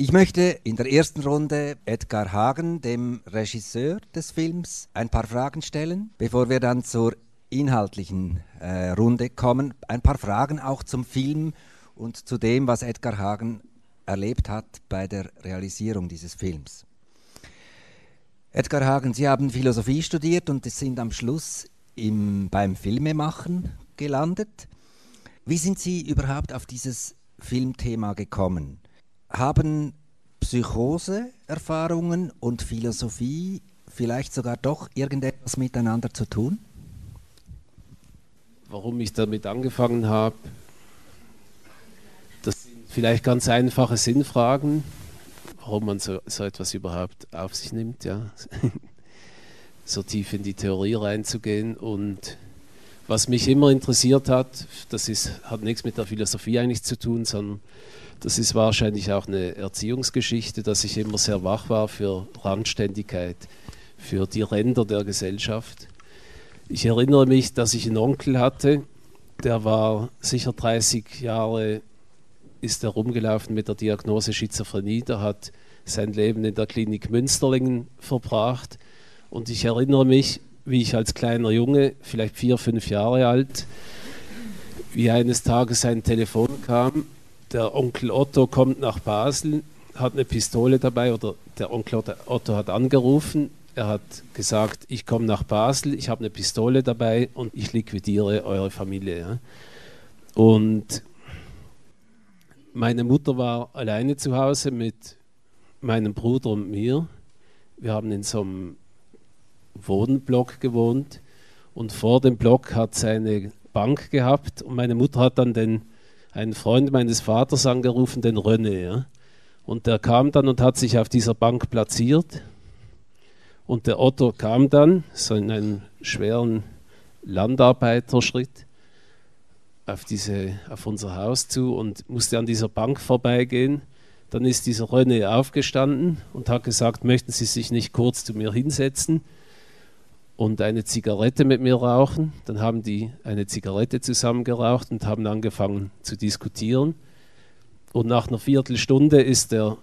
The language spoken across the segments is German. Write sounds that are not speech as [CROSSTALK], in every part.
Ich möchte in der ersten Runde Edgar Hagen, dem Regisseur des Films, ein paar Fragen stellen, bevor wir dann zur inhaltlichen äh, Runde kommen. Ein paar Fragen auch zum Film und zu dem, was Edgar Hagen erlebt hat bei der Realisierung dieses Films. Edgar Hagen, Sie haben Philosophie studiert und sind am Schluss im, beim Filmemachen gelandet. Wie sind Sie überhaupt auf dieses Filmthema gekommen? Haben Psychose-Erfahrungen und Philosophie vielleicht sogar doch irgendetwas miteinander zu tun? Warum ich damit angefangen habe, das sind vielleicht ganz einfache Sinnfragen, warum man so, so etwas überhaupt auf sich nimmt, ja. [LAUGHS] so tief in die Theorie reinzugehen. Und was mich immer interessiert hat, das ist, hat nichts mit der Philosophie eigentlich zu tun, sondern das ist wahrscheinlich auch eine Erziehungsgeschichte, dass ich immer sehr wach war für Randständigkeit, für die Ränder der Gesellschaft. Ich erinnere mich, dass ich einen Onkel hatte, der war sicher 30 Jahre, ist er rumgelaufen mit der Diagnose Schizophrenie, der hat sein Leben in der Klinik Münsterlingen verbracht und ich erinnere mich, wie ich als kleiner Junge, vielleicht vier, fünf Jahre alt, wie eines Tages ein Telefon kam. Der Onkel Otto kommt nach Basel, hat eine Pistole dabei oder der Onkel Otto hat angerufen. Er hat gesagt, ich komme nach Basel, ich habe eine Pistole dabei und ich liquidiere eure Familie. Ja. Und meine Mutter war alleine zu Hause mit meinem Bruder und mir. Wir haben in so einem Wohnblock gewohnt und vor dem Block hat es eine Bank gehabt und meine Mutter hat dann den, einen Freund meines Vaters angerufen, den René. Ja? Und der kam dann und hat sich auf dieser Bank platziert. Und der Otto kam dann, so in einem schweren Landarbeiterschritt, auf, diese, auf unser Haus zu und musste an dieser Bank vorbeigehen. Dann ist dieser René aufgestanden und hat gesagt, möchten Sie sich nicht kurz zu mir hinsetzen? Und eine Zigarette mit mir rauchen. Dann haben die eine Zigarette zusammen geraucht und haben angefangen zu diskutieren. Und nach einer Viertelstunde ist er,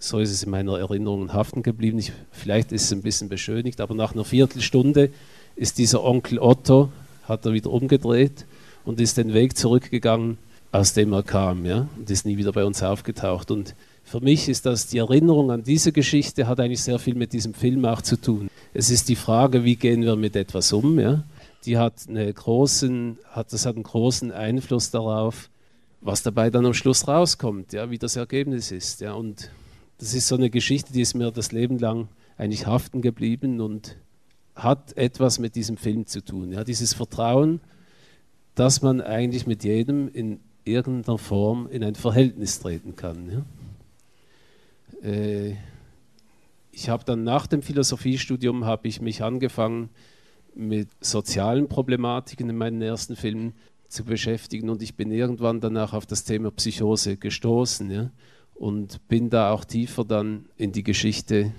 so ist es in meiner Erinnerung haften geblieben, ich, vielleicht ist es ein bisschen beschönigt, aber nach einer Viertelstunde ist dieser Onkel Otto, hat er wieder umgedreht und ist den Weg zurückgegangen, aus dem er kam, ja, und ist nie wieder bei uns aufgetaucht. Und für mich ist das die Erinnerung an diese Geschichte, hat eigentlich sehr viel mit diesem Film auch zu tun. Es ist die Frage, wie gehen wir mit etwas um. Ja? Die hat, eine großen, hat, das hat einen großen Einfluss darauf, was dabei dann am Schluss rauskommt, ja? wie das Ergebnis ist. Ja? Und das ist so eine Geschichte, die ist mir das Leben lang eigentlich haften geblieben und hat etwas mit diesem Film zu tun. Ja? Dieses Vertrauen, dass man eigentlich mit jedem in irgendeiner Form in ein Verhältnis treten kann. Ja? äh, ich habe dann nach dem Philosophiestudium habe ich mich angefangen mit sozialen Problematiken in meinen ersten Filmen zu beschäftigen und ich bin irgendwann danach auf das Thema Psychose gestoßen ja, und bin da auch tiefer dann in die Geschichte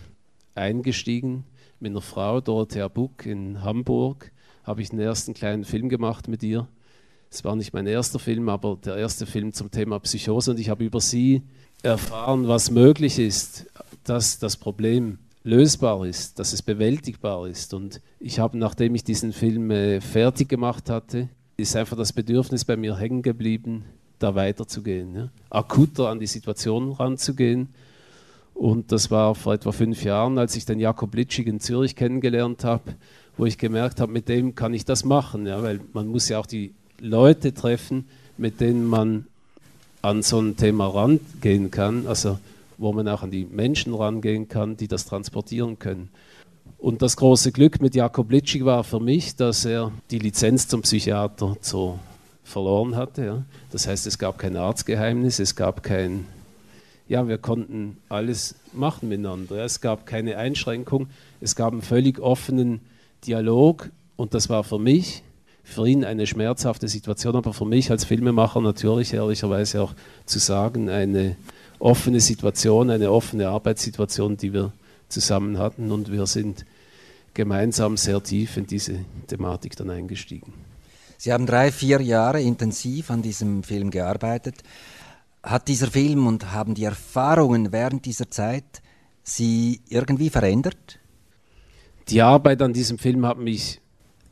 eingestiegen mit einer Frau, Dorothea Buck in Hamburg, habe ich den ersten kleinen Film gemacht mit ihr. Es war nicht mein erster Film, aber der erste Film zum Thema Psychose und ich habe über sie erfahren, was möglich ist, dass das Problem lösbar ist, dass es bewältigbar ist. Und ich habe, nachdem ich diesen Film äh, fertig gemacht hatte, ist einfach das Bedürfnis bei mir hängen geblieben, da weiterzugehen, ja? akuter an die Situation ranzugehen. Und das war vor etwa fünf Jahren, als ich den Jakob Litschig in Zürich kennengelernt habe, wo ich gemerkt habe, mit dem kann ich das machen, ja? weil man muss ja auch die Leute treffen, mit denen man an so ein Thema rangehen kann, also wo man auch an die Menschen rangehen kann, die das transportieren können. Und das große Glück mit Jakob Litschig war für mich, dass er die Lizenz zum Psychiater so verloren hatte. Das heißt, es gab kein Arztgeheimnis, es gab kein, ja, wir konnten alles machen miteinander. Es gab keine Einschränkung, es gab einen völlig offenen Dialog und das war für mich für ihn eine schmerzhafte Situation, aber für mich als Filmemacher natürlich ehrlicherweise auch zu sagen, eine offene Situation, eine offene Arbeitssituation, die wir zusammen hatten und wir sind gemeinsam sehr tief in diese Thematik dann eingestiegen. Sie haben drei, vier Jahre intensiv an diesem Film gearbeitet. Hat dieser Film und haben die Erfahrungen während dieser Zeit Sie irgendwie verändert? Die Arbeit an diesem Film hat mich,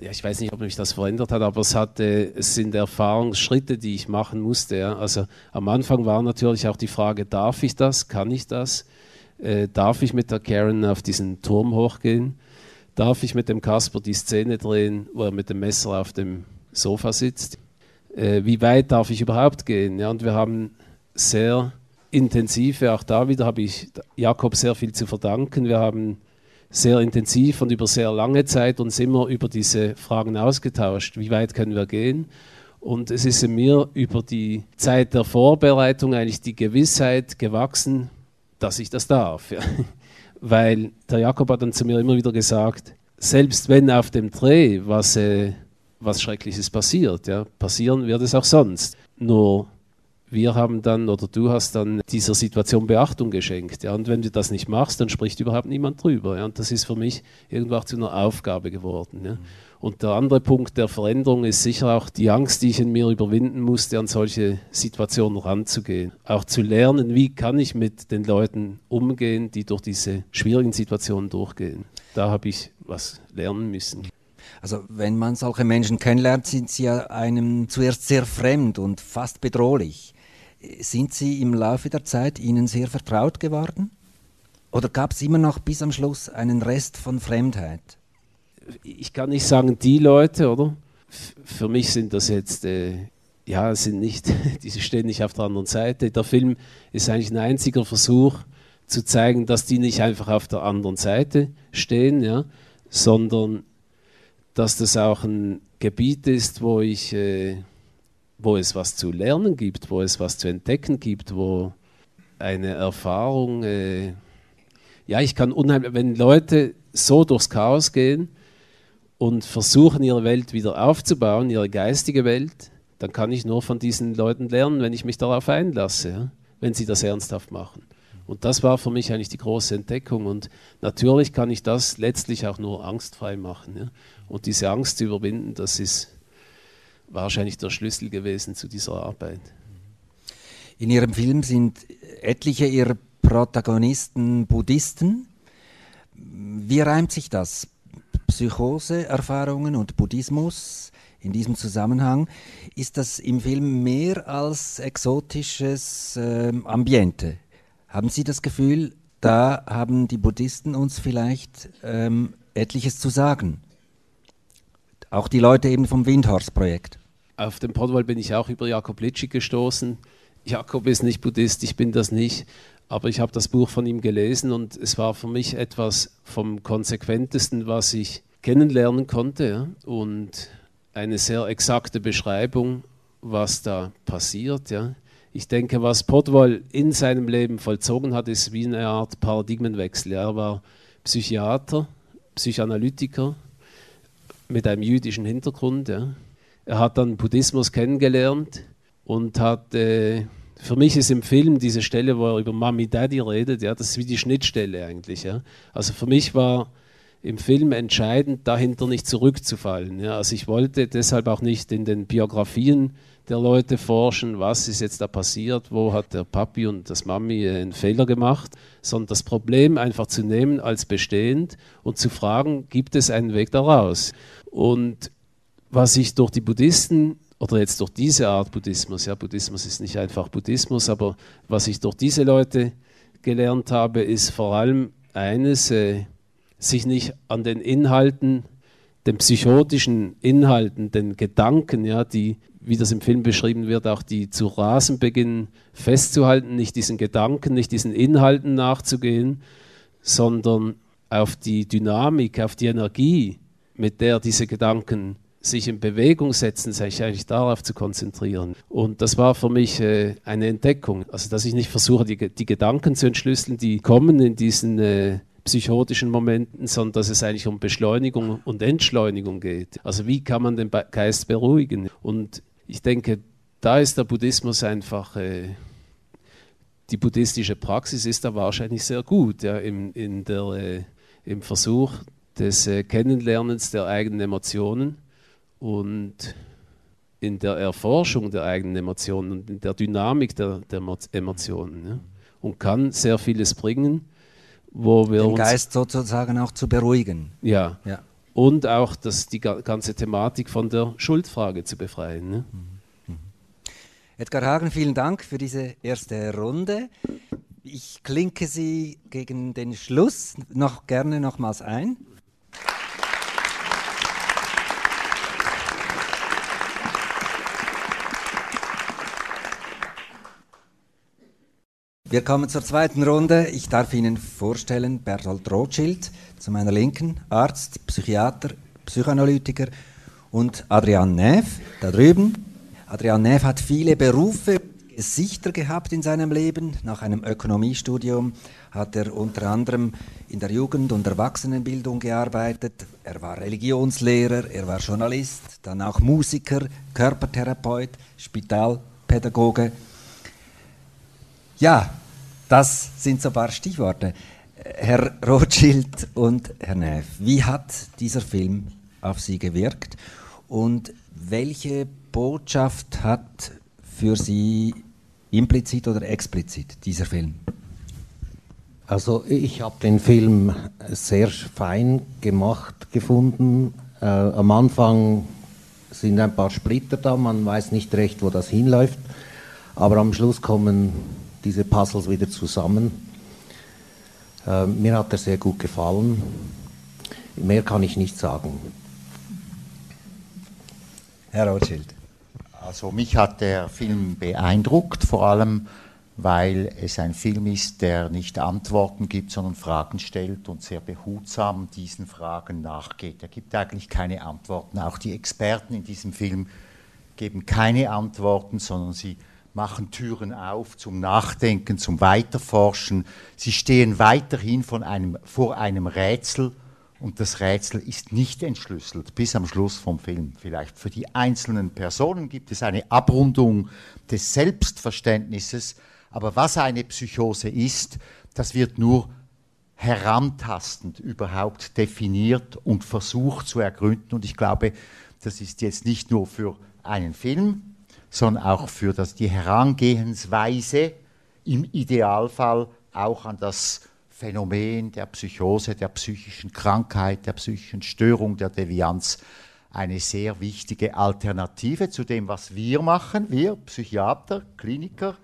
ja, ich weiß nicht, ob mich das verändert hat, aber es, hatte, es sind Erfahrungsschritte, die ich machen musste. Ja. Also am Anfang war natürlich auch die Frage, darf ich das, kann ich das? Äh, darf ich mit der Karen auf diesen Turm hochgehen? Darf ich mit dem Kasper die Szene drehen, wo er mit dem Messer auf dem Sofa sitzt? Äh, wie weit darf ich überhaupt gehen? Ja, und wir haben sehr intensive, auch da wieder habe ich Jakob sehr viel zu verdanken. Wir haben sehr intensiv und über sehr lange Zeit uns immer über diese Fragen ausgetauscht. Wie weit können wir gehen? Und es ist in mir über die Zeit der Vorbereitung eigentlich die Gewissheit gewachsen, dass ich das darf. Ja. [LAUGHS] Weil der Jakob hat dann zu mir immer wieder gesagt, selbst wenn auf dem Dreh was, äh, was Schreckliches passiert, ja, passieren wird es auch sonst. Nur wir haben dann oder du hast dann dieser Situation Beachtung geschenkt. Ja, und wenn du das nicht machst, dann spricht überhaupt niemand drüber. Ja, und das ist für mich irgendwo auch zu einer Aufgabe geworden. Ja. Und der andere Punkt der Veränderung ist sicher auch die Angst, die ich in mir überwinden musste, an solche Situationen ranzugehen. Auch zu lernen, wie kann ich mit den Leuten umgehen, die durch diese schwierigen Situationen durchgehen. Da habe ich was lernen müssen. Also wenn man solche Menschen kennenlernt, sind sie ja einem zuerst sehr fremd und fast bedrohlich. Sind sie im Laufe der Zeit ihnen sehr vertraut geworden? Oder gab es immer noch bis am Schluss einen Rest von Fremdheit? ich kann nicht sagen, die Leute, oder? für mich sind das jetzt, äh, ja, sind nicht, die stehen nicht auf der anderen Seite. Der Film ist eigentlich ein einziger Versuch zu zeigen, dass die nicht einfach auf der anderen Seite stehen, ja, sondern dass das auch ein Gebiet ist, wo ich, äh, wo es was zu lernen gibt, wo es was zu entdecken gibt, wo eine Erfahrung, äh, ja, ich kann unheimlich, wenn Leute so durchs Chaos gehen, und versuchen, ihre Welt wieder aufzubauen, ihre geistige Welt, dann kann ich nur von diesen Leuten lernen, wenn ich mich darauf einlasse, wenn sie das ernsthaft machen. Und das war für mich eigentlich die große Entdeckung. Und natürlich kann ich das letztlich auch nur angstfrei machen. Ja? Und diese Angst zu überwinden, das ist wahrscheinlich der Schlüssel gewesen zu dieser Arbeit. In Ihrem Film sind etliche Ihrer Protagonisten Buddhisten. Wie reimt sich das? Psychoseerfahrungen und Buddhismus in diesem Zusammenhang. Ist das im Film mehr als exotisches äh, Ambiente? Haben Sie das Gefühl, da haben die Buddhisten uns vielleicht ähm, etliches zu sagen? Auch die Leute eben vom Windhorst-Projekt. Auf dem Podwall bin ich auch über Jakob Litschik gestoßen. Jakob ist nicht Buddhist, ich bin das nicht. Aber ich habe das Buch von ihm gelesen und es war für mich etwas vom konsequentesten, was ich kennenlernen konnte. Und eine sehr exakte Beschreibung, was da passiert. Ja? Ich denke, was Podwall in seinem Leben vollzogen hat, ist wie eine Art Paradigmenwechsel. Er war Psychiater, Psychoanalytiker mit einem jüdischen Hintergrund. Ja? Er hat dann Buddhismus kennengelernt und hat äh, für mich ist im Film diese Stelle, wo er über Mami Daddy redet, ja, das ist wie die Schnittstelle eigentlich. Ja. Also für mich war im Film entscheidend, dahinter nicht zurückzufallen. Ja. Also ich wollte deshalb auch nicht in den Biografien der Leute forschen, was ist jetzt da passiert, wo hat der Papi und das Mami einen Fehler gemacht, sondern das Problem einfach zu nehmen als bestehend und zu fragen, gibt es einen Weg daraus? Und was ich durch die Buddhisten oder jetzt durch diese Art Buddhismus, ja, Buddhismus ist nicht einfach Buddhismus, aber was ich durch diese Leute gelernt habe, ist vor allem eines, äh, sich nicht an den Inhalten, den psychotischen Inhalten, den Gedanken, ja, die, wie das im Film beschrieben wird, auch die zu rasen beginnen, festzuhalten, nicht diesen Gedanken, nicht diesen Inhalten nachzugehen, sondern auf die Dynamik, auf die Energie, mit der diese Gedanken sich in Bewegung setzen, sich eigentlich darauf zu konzentrieren. Und das war für mich äh, eine Entdeckung. Also, dass ich nicht versuche, die, die, Gedanken zu entschlüsseln, die kommen in diesen äh, psychotischen Momenten, sondern dass es eigentlich um Beschleunigung und Entschleunigung geht. Also, wie kann man den Geist beruhigen? Und ich denke, da ist der Buddhismus einfach. Äh, die buddhistische Praxis ist da wahrscheinlich sehr gut ja, im, in der, äh, im Versuch des äh, Kennenlernens der eigenen Emotionen und in der Erforschung der eigenen Emotionen und in der Dynamik der, der Emotionen ja? und kann sehr vieles bringen, wo wir Den Geist sozusagen auch zu beruhigen. ja, Ja. und auch das, die ga- ganze Thematik von der Schuldfrage zu befreien. Ne? Edgar Hagen, vielen Dank für diese erste Runde. Ich klinke Sie gegen den Schluss noch gerne nochmals ein. Wir kommen zur zweiten Runde. Ich darf Ihnen vorstellen Bertolt Rothschild zu meiner Linken, Arzt, Psychiater, Psychoanalytiker und Adrian Neff da drüben. Adrian Neff hat viele Berufe, Gesichter gehabt in seinem Leben. Nach einem Ökonomiestudium hat er unter anderem in der Jugend- und Erwachsenenbildung gearbeitet. Er war Religionslehrer, er war Journalist, dann auch Musiker, Körpertherapeut, Spitalpädagoge. Ja, das sind so ein paar Stichworte. Herr Rothschild und Herr Neff, wie hat dieser Film auf Sie gewirkt und welche Botschaft hat für Sie implizit oder explizit dieser Film? Also ich habe den Film sehr fein gemacht gefunden. Äh, am Anfang sind ein paar Splitter da, man weiß nicht recht, wo das hinläuft, aber am Schluss kommen diese Puzzles wieder zusammen. Äh, mir hat er sehr gut gefallen. Mehr kann ich nicht sagen. Herr Rothschild. Also mich hat der Film beeindruckt, vor allem weil es ein Film ist, der nicht Antworten gibt, sondern Fragen stellt und sehr behutsam diesen Fragen nachgeht. Er gibt eigentlich keine Antworten. Auch die Experten in diesem Film geben keine Antworten, sondern sie machen Türen auf zum Nachdenken, zum Weiterforschen. Sie stehen weiterhin einem, vor einem Rätsel und das Rätsel ist nicht entschlüsselt bis am Schluss vom Film. Vielleicht für die einzelnen Personen gibt es eine Abrundung des Selbstverständnisses, aber was eine Psychose ist, das wird nur herantastend überhaupt definiert und versucht zu ergründen. Und ich glaube, das ist jetzt nicht nur für einen Film, sondern auch für das, die Herangehensweise im Idealfall auch an das Phänomen der Psychose, der psychischen Krankheit, der psychischen Störung, der Devianz eine sehr wichtige Alternative zu dem, was wir machen, wir Psychiater, Kliniker,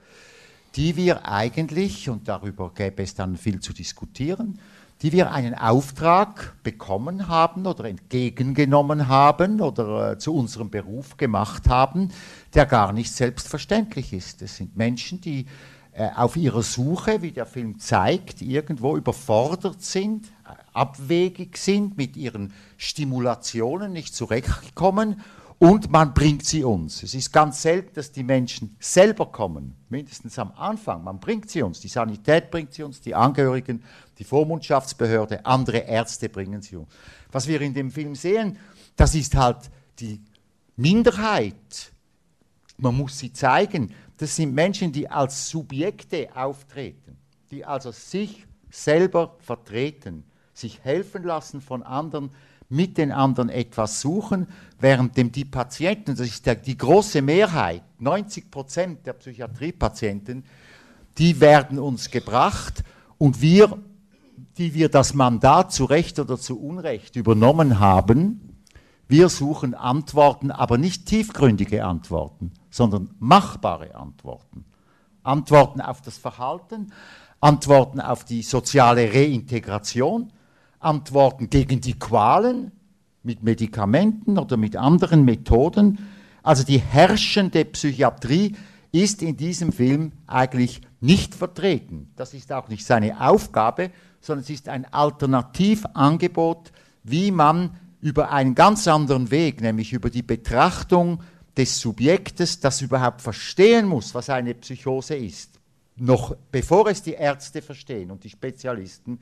die wir eigentlich, und darüber gäbe es dann viel zu diskutieren, die wir einen Auftrag bekommen haben oder entgegengenommen haben oder äh, zu unserem Beruf gemacht haben, der gar nicht selbstverständlich ist. Es sind Menschen, die äh, auf ihrer Suche, wie der Film zeigt, irgendwo überfordert sind, äh, abwegig sind, mit ihren Stimulationen nicht zurechtkommen und man bringt sie uns. Es ist ganz selten, dass die Menschen selber kommen, mindestens am Anfang. Man bringt sie uns. Die Sanität bringt sie uns, die Angehörigen, die Vormundschaftsbehörde, andere Ärzte bringen sie uns. Was wir in dem Film sehen, das ist halt die Minderheit. Man muss sie zeigen. Das sind Menschen, die als Subjekte auftreten, die also sich selber vertreten, sich helfen lassen von anderen, mit den anderen etwas suchen, während dem die Patienten, das ist die große Mehrheit, 90 Prozent der Psychiatriepatienten, die werden uns gebracht und wir, die wir das Mandat zu Recht oder zu Unrecht übernommen haben, wir suchen Antworten, aber nicht tiefgründige Antworten, sondern machbare Antworten. Antworten auf das Verhalten, Antworten auf die soziale Reintegration, Antworten gegen die Qualen mit Medikamenten oder mit anderen Methoden. Also die herrschende Psychiatrie ist in diesem Film eigentlich nicht vertreten. Das ist auch nicht seine Aufgabe, sondern es ist ein Alternativangebot, wie man über einen ganz anderen Weg, nämlich über die Betrachtung des Subjektes, das überhaupt verstehen muss, was eine Psychose ist, noch bevor es die Ärzte verstehen und die Spezialisten,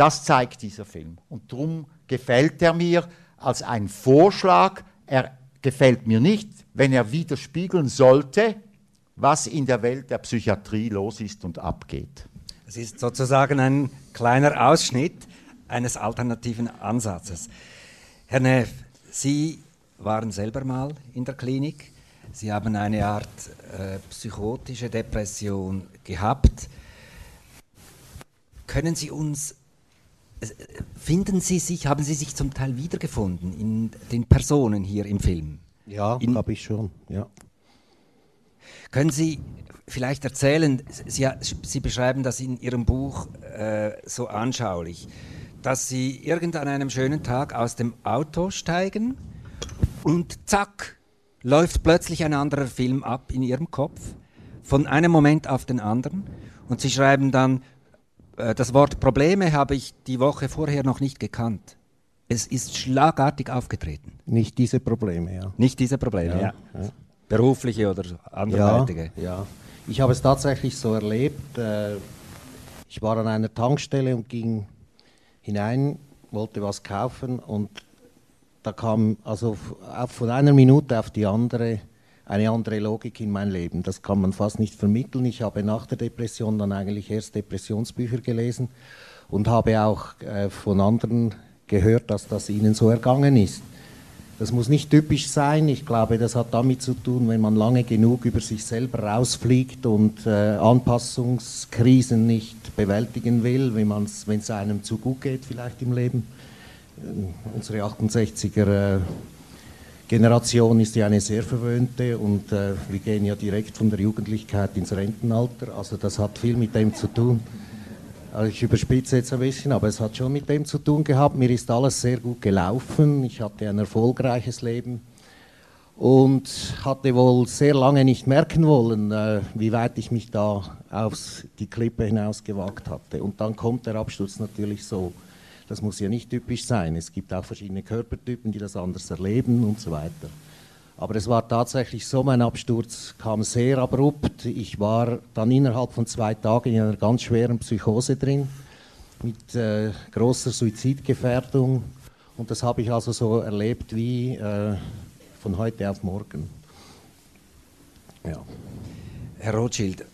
das zeigt dieser Film. Und darum gefällt er mir als ein Vorschlag. Er gefällt mir nicht, wenn er widerspiegeln sollte, was in der Welt der Psychiatrie los ist und abgeht. Es ist sozusagen ein kleiner Ausschnitt eines alternativen Ansatzes. Herr Neff, Sie waren selber mal in der Klinik. Sie haben eine Art äh, psychotische Depression gehabt. Können Sie uns, finden Sie sich, haben Sie sich zum Teil wiedergefunden in den Personen hier im Film? Ja, habe ich schon, ja. Können Sie vielleicht erzählen, Sie, Sie beschreiben das in Ihrem Buch äh, so anschaulich, dass Sie irgend an einem schönen Tag aus dem Auto steigen und zack, läuft plötzlich ein anderer Film ab in Ihrem Kopf, von einem Moment auf den anderen. Und Sie schreiben dann, äh, das Wort Probleme habe ich die Woche vorher noch nicht gekannt. Es ist schlagartig aufgetreten. Nicht diese Probleme, ja. Nicht diese Probleme, ja. ja. ja. Berufliche oder anderweitige. Ja, ja. Ich habe es tatsächlich so erlebt. Äh, ich war an einer Tankstelle und ging hinein, wollte was kaufen und da kam also von einer Minute auf die andere eine andere Logik in mein Leben. Das kann man fast nicht vermitteln. Ich habe nach der Depression dann eigentlich erst Depressionsbücher gelesen und habe auch äh, von anderen gehört, dass das ihnen so ergangen ist. Das muss nicht typisch sein. Ich glaube, das hat damit zu tun, wenn man lange genug über sich selber rausfliegt und äh, Anpassungskrisen nicht bewältigen will, wenn es einem zu gut geht vielleicht im Leben. Äh, unsere 68er äh, Generation ist ja eine sehr verwöhnte und äh, wir gehen ja direkt von der Jugendlichkeit ins Rentenalter. Also das hat viel mit dem zu tun. Also ich überspitze jetzt ein bisschen, aber es hat schon mit dem zu tun gehabt. Mir ist alles sehr gut gelaufen. Ich hatte ein erfolgreiches Leben und hatte wohl sehr lange nicht merken wollen, äh, wie weit ich mich da auf die Klippe hinaus gewagt hatte. Und dann kommt der Absturz natürlich so. Das muss ja nicht typisch sein. Es gibt auch verschiedene Körpertypen, die das anders erleben und so weiter. Aber es war tatsächlich so, mein Absturz kam sehr abrupt. Ich war dann innerhalb von zwei Tagen in einer ganz schweren Psychose drin, mit äh, großer Suizidgefährdung. Und das habe ich also so erlebt wie äh, von heute auf morgen. Ja. Herr Rothschild,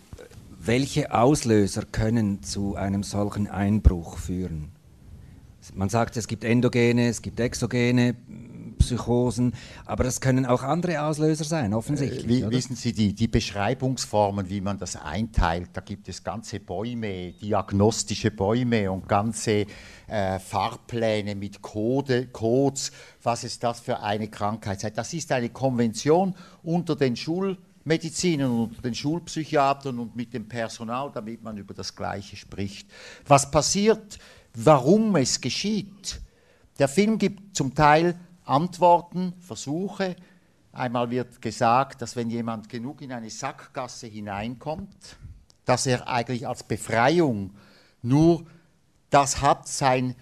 welche Auslöser können zu einem solchen Einbruch führen? Man sagt, es gibt endogene, es gibt exogene Psychosen, aber das können auch andere Auslöser sein, offensichtlich. Äh, wie, wissen Sie, die, die Beschreibungsformen, wie man das einteilt, da gibt es ganze Bäume, diagnostische Bäume und ganze äh, Fahrpläne mit Code, Codes, was ist das für eine Krankheit sei. Das ist eine Konvention unter den Schulmedizinern und den Schulpsychiatern und mit dem Personal, damit man über das Gleiche spricht. Was passiert, warum es geschieht? Der Film gibt zum Teil Antworten, Versuche. Einmal wird gesagt, dass wenn jemand genug in eine Sackgasse hineinkommt, dass er eigentlich als Befreiung nur das hat, sein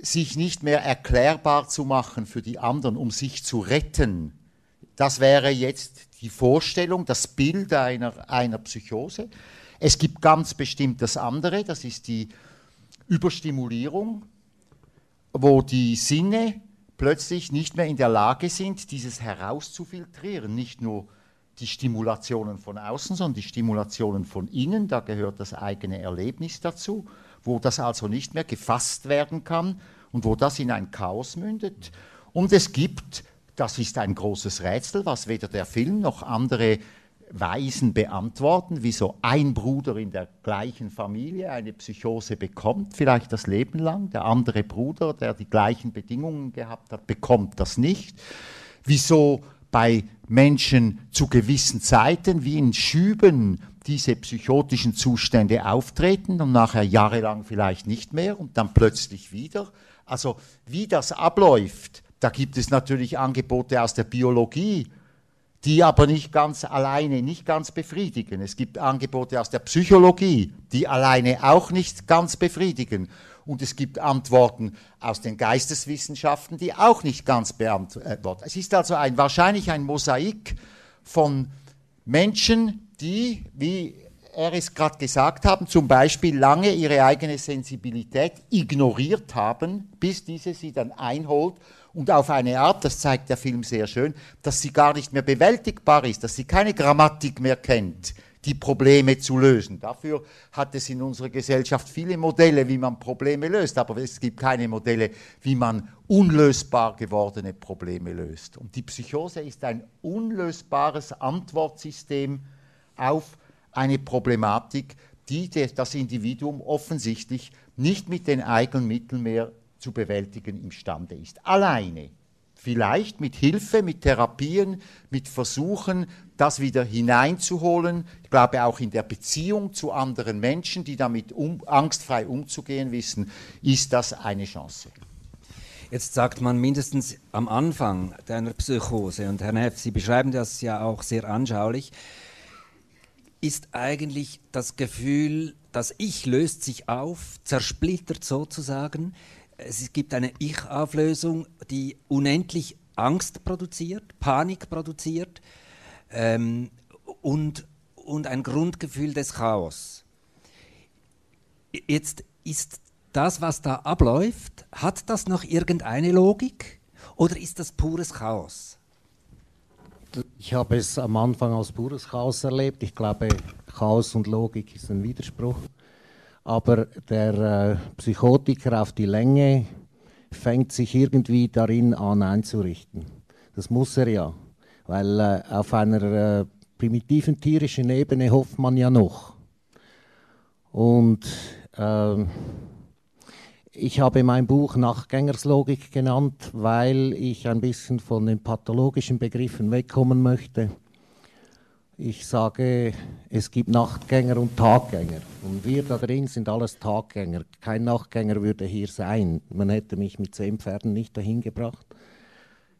sich nicht mehr erklärbar zu machen für die anderen, um sich zu retten. Das wäre jetzt die Vorstellung, das Bild einer, einer Psychose. Es gibt ganz bestimmt das andere, das ist die Überstimulierung, wo die Sinne plötzlich nicht mehr in der Lage sind, dieses herauszufiltrieren. Nicht nur die Stimulationen von außen, sondern die Stimulationen von innen. Da gehört das eigene Erlebnis dazu, wo das also nicht mehr gefasst werden kann und wo das in ein Chaos mündet. Und es gibt, das ist ein großes Rätsel, was weder der Film noch andere Weisen beantworten, wieso ein Bruder in der gleichen Familie eine Psychose bekommt, vielleicht das Leben lang, der andere Bruder, der die gleichen Bedingungen gehabt hat, bekommt das nicht. Wieso bei Menschen zu gewissen Zeiten wie in Schüben diese psychotischen Zustände auftreten und nachher jahrelang vielleicht nicht mehr und dann plötzlich wieder. Also wie das abläuft, da gibt es natürlich Angebote aus der Biologie, die aber nicht ganz alleine, nicht ganz befriedigen. Es gibt Angebote aus der Psychologie, die alleine auch nicht ganz befriedigen. Und es gibt Antworten aus den Geisteswissenschaften, die auch nicht ganz beantworten. Es ist also ein, wahrscheinlich ein Mosaik von Menschen, die, wie er es gerade gesagt haben, zum Beispiel lange ihre eigene Sensibilität ignoriert haben, bis diese sie dann einholt und auf eine Art, das zeigt der Film sehr schön, dass sie gar nicht mehr bewältigbar ist, dass sie keine Grammatik mehr kennt, die Probleme zu lösen. Dafür hat es in unserer Gesellschaft viele Modelle, wie man Probleme löst, aber es gibt keine Modelle, wie man unlösbar gewordene Probleme löst. Und die Psychose ist ein unlösbares Antwortsystem auf eine Problematik, die das Individuum offensichtlich nicht mit den eigenen Mitteln mehr zu bewältigen imstande ist. Alleine vielleicht mit Hilfe, mit Therapien, mit Versuchen, das wieder hineinzuholen. Ich glaube auch in der Beziehung zu anderen Menschen, die damit um, angstfrei umzugehen wissen, ist das eine Chance. Jetzt sagt man mindestens am Anfang deiner Psychose, und Herr Neff, Sie beschreiben das ja auch sehr anschaulich, ist eigentlich das Gefühl, das Ich löst sich auf, zersplittert sozusagen es gibt eine Ich-Auflösung, die unendlich Angst produziert, Panik produziert ähm, und, und ein Grundgefühl des Chaos. Jetzt ist das, was da abläuft, hat das noch irgendeine Logik oder ist das pures Chaos? Ich habe es am Anfang als pures Chaos erlebt. Ich glaube, Chaos und Logik ist ein Widerspruch. Aber der äh, Psychotiker auf die Länge fängt sich irgendwie darin an einzurichten. Das muss er ja, weil äh, auf einer äh, primitiven tierischen Ebene hofft man ja noch. Und äh, ich habe mein Buch Nachgängerslogik genannt, weil ich ein bisschen von den pathologischen Begriffen wegkommen möchte ich sage, es gibt Nachtgänger und Taggänger. Und wir da drin sind alles Taggänger. Kein Nachtgänger würde hier sein. Man hätte mich mit zehn Pferden nicht dahin gebracht.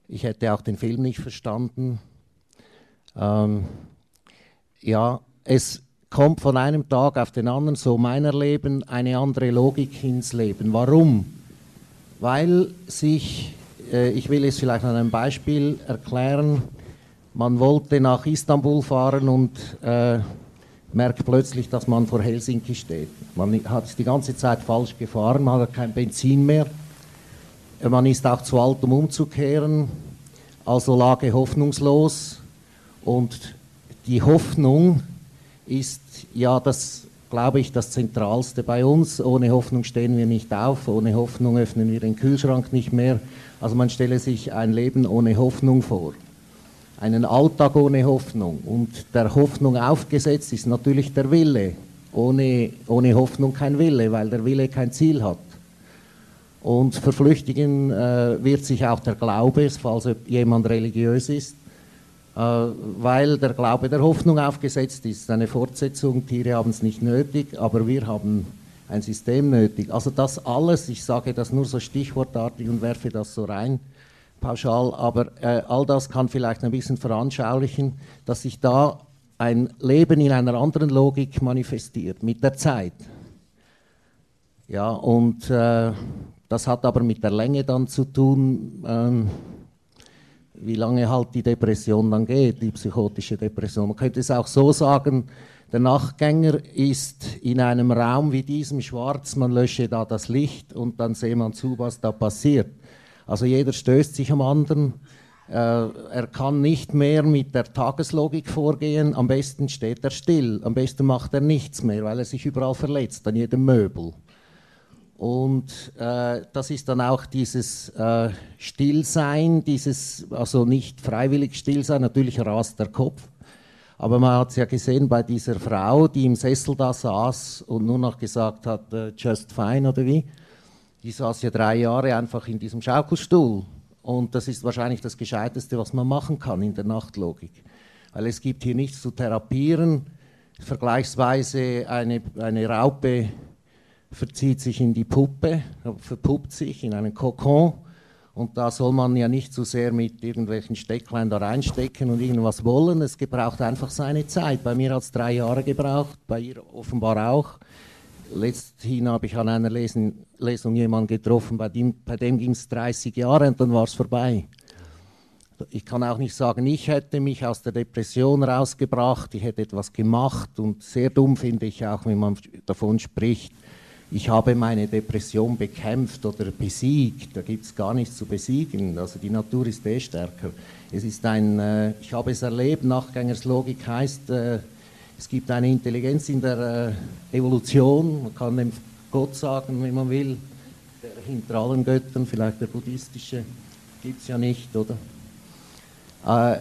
Ich hätte auch den Film nicht verstanden. Ähm, ja, es kommt von einem Tag auf den anderen, so mein Erleben, eine andere Logik ins Leben. Warum? Weil sich, äh, ich will es vielleicht an einem Beispiel erklären, man wollte nach Istanbul fahren und äh, merkt plötzlich, dass man vor Helsinki steht. Man hat die ganze Zeit falsch gefahren, man hat kein Benzin mehr. Man ist auch zu alt, um umzukehren. Also Lage hoffnungslos. Und die Hoffnung ist ja das, glaube ich, das Zentralste bei uns. Ohne Hoffnung stehen wir nicht auf, ohne Hoffnung öffnen wir den Kühlschrank nicht mehr. Also man stelle sich ein Leben ohne Hoffnung vor einen Alltag ohne Hoffnung. Und der Hoffnung aufgesetzt ist natürlich der Wille. Ohne, ohne Hoffnung kein Wille, weil der Wille kein Ziel hat. Und verflüchtigen äh, wird sich auch der Glaube, falls jemand religiös ist, äh, weil der Glaube der Hoffnung aufgesetzt ist. Eine Fortsetzung, Tiere haben es nicht nötig, aber wir haben ein System nötig. Also das alles, ich sage das nur so stichwortartig und werfe das so rein, pauschal, aber äh, all das kann vielleicht ein bisschen veranschaulichen, dass sich da ein Leben in einer anderen Logik manifestiert, mit der Zeit. Ja, und äh, das hat aber mit der Länge dann zu tun, ähm, wie lange halt die Depression dann geht, die psychotische Depression. Man könnte es auch so sagen, der Nachtgänger ist in einem Raum wie diesem schwarz, man lösche da das Licht und dann sehe man zu, was da passiert. Also jeder stößt sich am anderen. Äh, er kann nicht mehr mit der Tageslogik vorgehen. Am besten steht er still. Am besten macht er nichts mehr, weil er sich überall verletzt, an jedem Möbel. Und äh, das ist dann auch dieses äh, Stillsein, dieses, also nicht freiwillig Stillsein, natürlich rast der Kopf. Aber man hat es ja gesehen bei dieser Frau, die im Sessel da saß und nur noch gesagt hat, uh, just fine oder wie die saß ja drei Jahre einfach in diesem Schaukelstuhl. Und das ist wahrscheinlich das Gescheiteste, was man machen kann in der Nachtlogik. Weil es gibt hier nichts zu therapieren. Vergleichsweise eine, eine Raupe verzieht sich in die Puppe, verpuppt sich in einen Kokon. Und da soll man ja nicht zu so sehr mit irgendwelchen Stecklein da reinstecken und irgendwas wollen. Es gebraucht einfach seine Zeit. Bei mir hat es drei Jahre gebraucht, bei ihr offenbar auch. Letzthin habe ich an einer Lesen, Lesung jemanden getroffen, bei dem, bei dem ging es 30 Jahre und dann war es vorbei. Ich kann auch nicht sagen, ich hätte mich aus der Depression rausgebracht, ich hätte etwas gemacht und sehr dumm finde ich auch, wenn man davon spricht, ich habe meine Depression bekämpft oder besiegt. Da gibt es gar nichts zu besiegen. Also die Natur ist eh stärker. Es ist ein, äh, ich habe es erlebt, Nachgängerslogik heißt, äh, Es gibt eine Intelligenz in der äh, Evolution, man kann dem Gott sagen, wenn man will, der hinter allen Göttern, vielleicht der buddhistische, gibt es ja nicht, oder? Äh,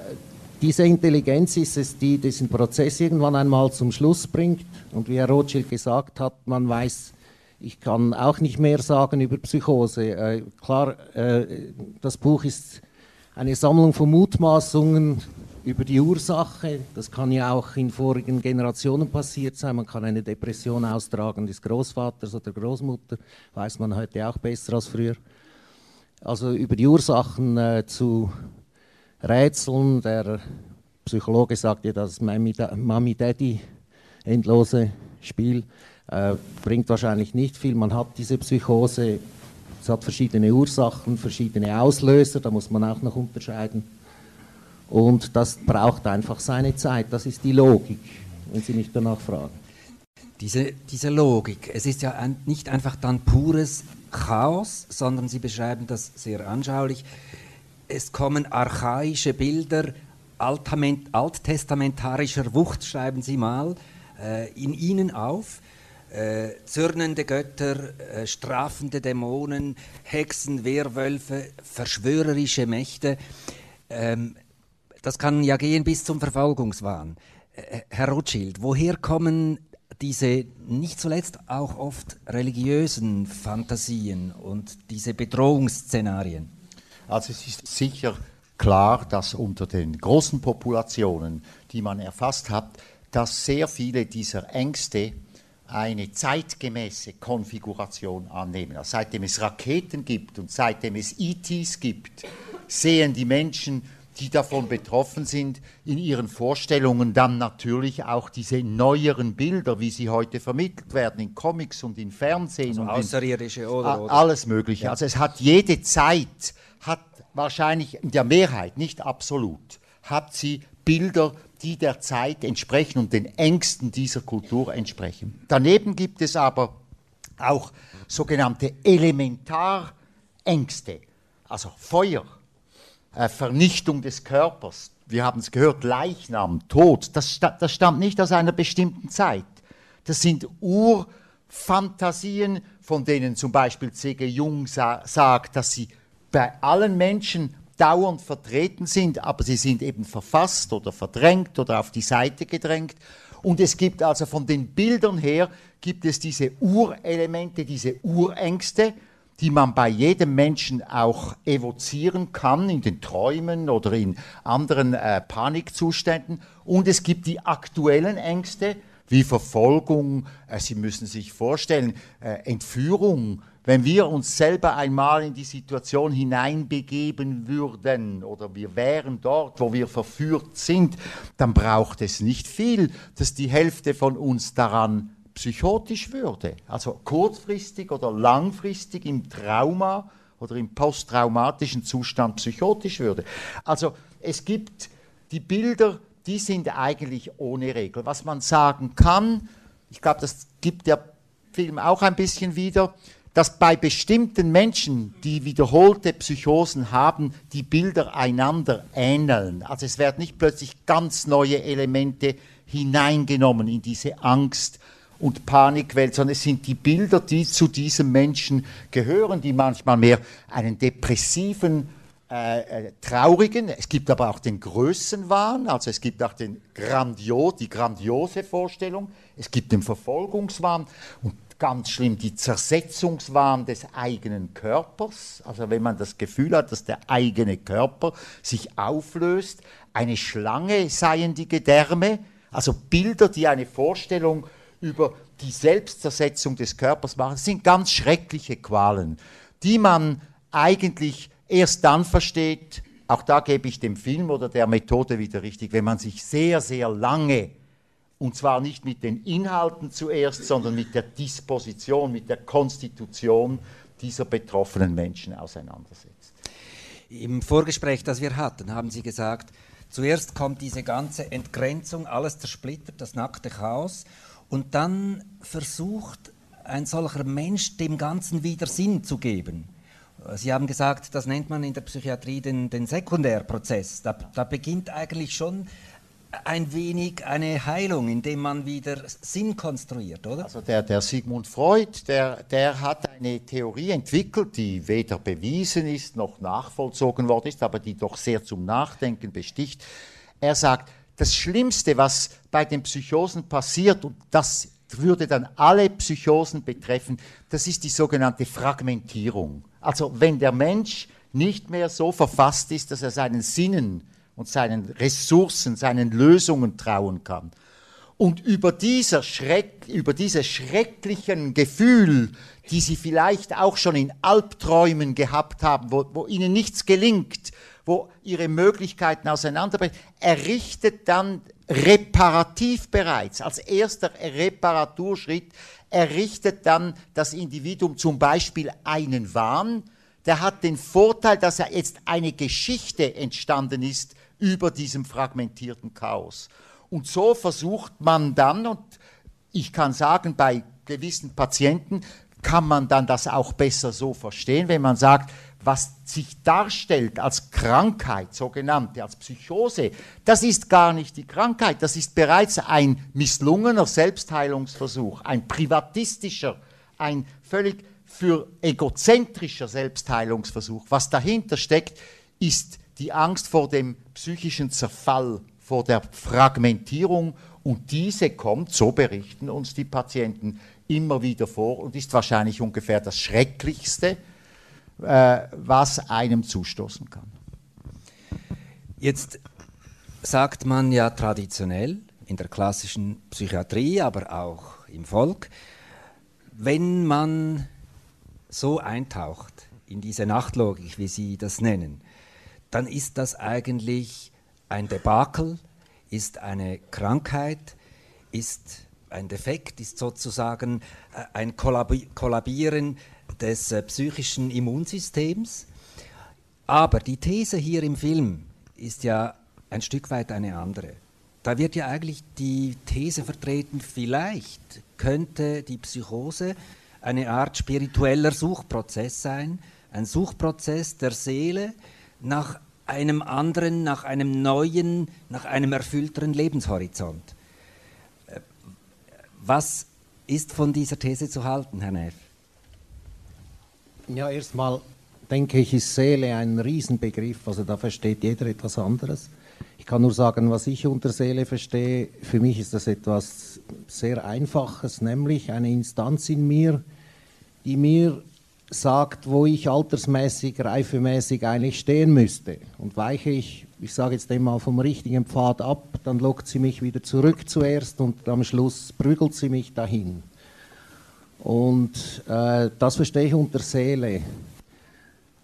diese Intelligenz ist es, die diesen Prozess irgendwann einmal zum Schluss bringt. Und wie Herr Rothschild gesagt hat, man weiß, ich kann auch nicht mehr sagen über Psychose. Äh, klar, äh, das Buch ist eine Sammlung von Mutmaßungen über die Ursache. Das kann ja auch in vorigen Generationen passiert sein. Man kann eine Depression austragen des Großvaters oder Großmutter, weiß man heute auch besser als früher. Also über die Ursachen äh, zu Rätseln. Der Psychologe sagt ja, das Mami-Daddy endlose Spiel äh, bringt wahrscheinlich nicht viel. Man hat diese Psychose, es hat verschiedene Ursachen, verschiedene Auslöser, da muss man auch noch unterscheiden. Und das braucht einfach seine Zeit, das ist die Logik, wenn Sie mich danach fragen. Diese, diese Logik, es ist ja ein, nicht einfach dann pures Chaos, sondern Sie beschreiben das sehr anschaulich es kommen archaische Bilder alttestamentarischer Wucht, schreiben Sie mal, äh, in ihnen auf. Äh, zürnende Götter, äh, strafende Dämonen, Hexen, Werwölfe, verschwörerische Mächte. Ähm, das kann ja gehen bis zum Verfolgungswahn. Äh, Herr Rothschild, woher kommen diese nicht zuletzt auch oft religiösen Fantasien und diese Bedrohungsszenarien? Also es ist sicher klar, dass unter den großen Populationen, die man erfasst hat, dass sehr viele dieser Ängste eine zeitgemäße Konfiguration annehmen. Also seitdem es Raketen gibt und seitdem es ETs gibt, sehen die Menschen, die davon betroffen sind, in ihren Vorstellungen dann natürlich auch diese neueren Bilder, wie sie heute vermittelt werden, in Comics und in Fernsehen. Also und außerirdische oder, oder? Alles Mögliche. Ja. Also es hat jede Zeit hat wahrscheinlich in der Mehrheit, nicht absolut, hat sie Bilder, die der Zeit entsprechen und den Ängsten dieser Kultur entsprechen. Daneben gibt es aber auch sogenannte Elementarängste, also Feuer, äh, Vernichtung des Körpers. Wir haben es gehört, Leichnam, Tod. Das, das stammt nicht aus einer bestimmten Zeit. Das sind Urfantasien, von denen zum Beispiel C.G. Jung sa sagt, dass sie bei allen Menschen dauernd vertreten sind, aber sie sind eben verfasst oder verdrängt oder auf die Seite gedrängt. Und es gibt also von den Bildern her, gibt es diese Urelemente, diese Urängste, die man bei jedem Menschen auch evozieren kann, in den Träumen oder in anderen äh, Panikzuständen. Und es gibt die aktuellen Ängste, wie Verfolgung, äh, Sie müssen sich vorstellen, äh, Entführung, wenn wir uns selber einmal in die Situation hineinbegeben würden oder wir wären dort, wo wir verführt sind, dann braucht es nicht viel, dass die Hälfte von uns daran psychotisch würde. Also kurzfristig oder langfristig im Trauma oder im posttraumatischen Zustand psychotisch würde. Also es gibt die Bilder, die sind eigentlich ohne Regel. Was man sagen kann, ich glaube, das gibt der Film auch ein bisschen wieder, dass bei bestimmten Menschen, die wiederholte Psychosen haben, die Bilder einander ähneln. Also es werden nicht plötzlich ganz neue Elemente hineingenommen in diese Angst und Panikwelt, sondern es sind die Bilder, die zu diesem Menschen gehören, die manchmal mehr einen depressiven, äh, äh, traurigen, es gibt aber auch den Größenwahn, also es gibt auch den Grandio, die grandiose Vorstellung, es gibt den Verfolgungswahn und ganz schlimm die Zersetzungswahn des eigenen Körpers, also wenn man das Gefühl hat, dass der eigene Körper sich auflöst, eine Schlange seien die Gedärme, also Bilder, die eine Vorstellung über die Selbstzersetzung des Körpers machen, das sind ganz schreckliche Qualen, die man eigentlich erst dann versteht, auch da gebe ich dem Film oder der Methode wieder richtig, wenn man sich sehr, sehr lange und zwar nicht mit den Inhalten zuerst, sondern mit der Disposition, mit der Konstitution dieser betroffenen Menschen auseinandersetzt. Im Vorgespräch, das wir hatten, haben Sie gesagt, zuerst kommt diese ganze Entgrenzung, alles zersplittert, das nackte Chaos, und dann versucht ein solcher Mensch dem Ganzen wieder Sinn zu geben. Sie haben gesagt, das nennt man in der Psychiatrie den, den Sekundärprozess. Da, da beginnt eigentlich schon ein wenig eine Heilung, indem man wieder Sinn konstruiert, oder? Also der, der Sigmund Freud, der, der hat eine Theorie entwickelt, die weder bewiesen ist noch nachvollzogen worden ist, aber die doch sehr zum Nachdenken besticht. Er sagt, das Schlimmste, was bei den Psychosen passiert, und das würde dann alle Psychosen betreffen, das ist die sogenannte Fragmentierung. Also wenn der Mensch nicht mehr so verfasst ist, dass er seinen Sinnen und seinen Ressourcen, seinen Lösungen trauen kann. Und über, dieser Schreck, über diese schrecklichen Gefühl, die sie vielleicht auch schon in Albträumen gehabt haben, wo, wo ihnen nichts gelingt, wo ihre Möglichkeiten auseinanderbrechen, errichtet dann reparativ bereits, als erster Reparaturschritt, errichtet dann das Individuum zum Beispiel einen Wahn, der hat den Vorteil, dass er jetzt eine Geschichte entstanden ist über diesem fragmentierten Chaos. Und so versucht man dann, und ich kann sagen, bei gewissen Patienten kann man dann das auch besser so verstehen, wenn man sagt, was sich darstellt als Krankheit, sogenannte, als Psychose, das ist gar nicht die Krankheit, das ist bereits ein misslungener Selbstheilungsversuch, ein privatistischer, ein völlig für egozentrischer Selbstheilungsversuch. Was dahinter steckt, ist die Angst vor dem psychischen Zerfall, vor der Fragmentierung und diese kommt, so berichten uns die Patienten, immer wieder vor und ist wahrscheinlich ungefähr das Schrecklichste, was einem zustoßen kann. Jetzt sagt man ja traditionell in der klassischen Psychiatrie, aber auch im Volk, wenn man so eintaucht in diese Nachtlogik, wie Sie das nennen, dann ist das eigentlich ein Debakel, ist eine Krankheit, ist ein Defekt, ist sozusagen äh, ein Kollabieren des äh, psychischen Immunsystems. Aber die These hier im Film ist ja ein Stück weit eine andere. Da wird ja eigentlich die These vertreten, vielleicht könnte die Psychose eine Art spiritueller Suchprozess sein, ein Suchprozess der Seele, nach einem anderen, nach einem neuen, nach einem erfüllteren Lebenshorizont. Äh, was ist von dieser These zu halten, Herr Neff? Ja, erstmal denke ich, ist Seele ein Riesenbegriff, also da versteht jeder etwas anderes. Ich kann nur sagen, was ich unter Seele verstehe. Für mich ist das etwas sehr Einfaches, nämlich eine Instanz in mir, die mir sagt, wo ich altersmäßig, reifemäßig eigentlich stehen müsste. Und weiche ich, ich sage jetzt einmal, vom richtigen Pfad ab, dann lockt sie mich wieder zurück zuerst und am Schluss prügelt sie mich dahin. Und äh, das verstehe ich unter Seele.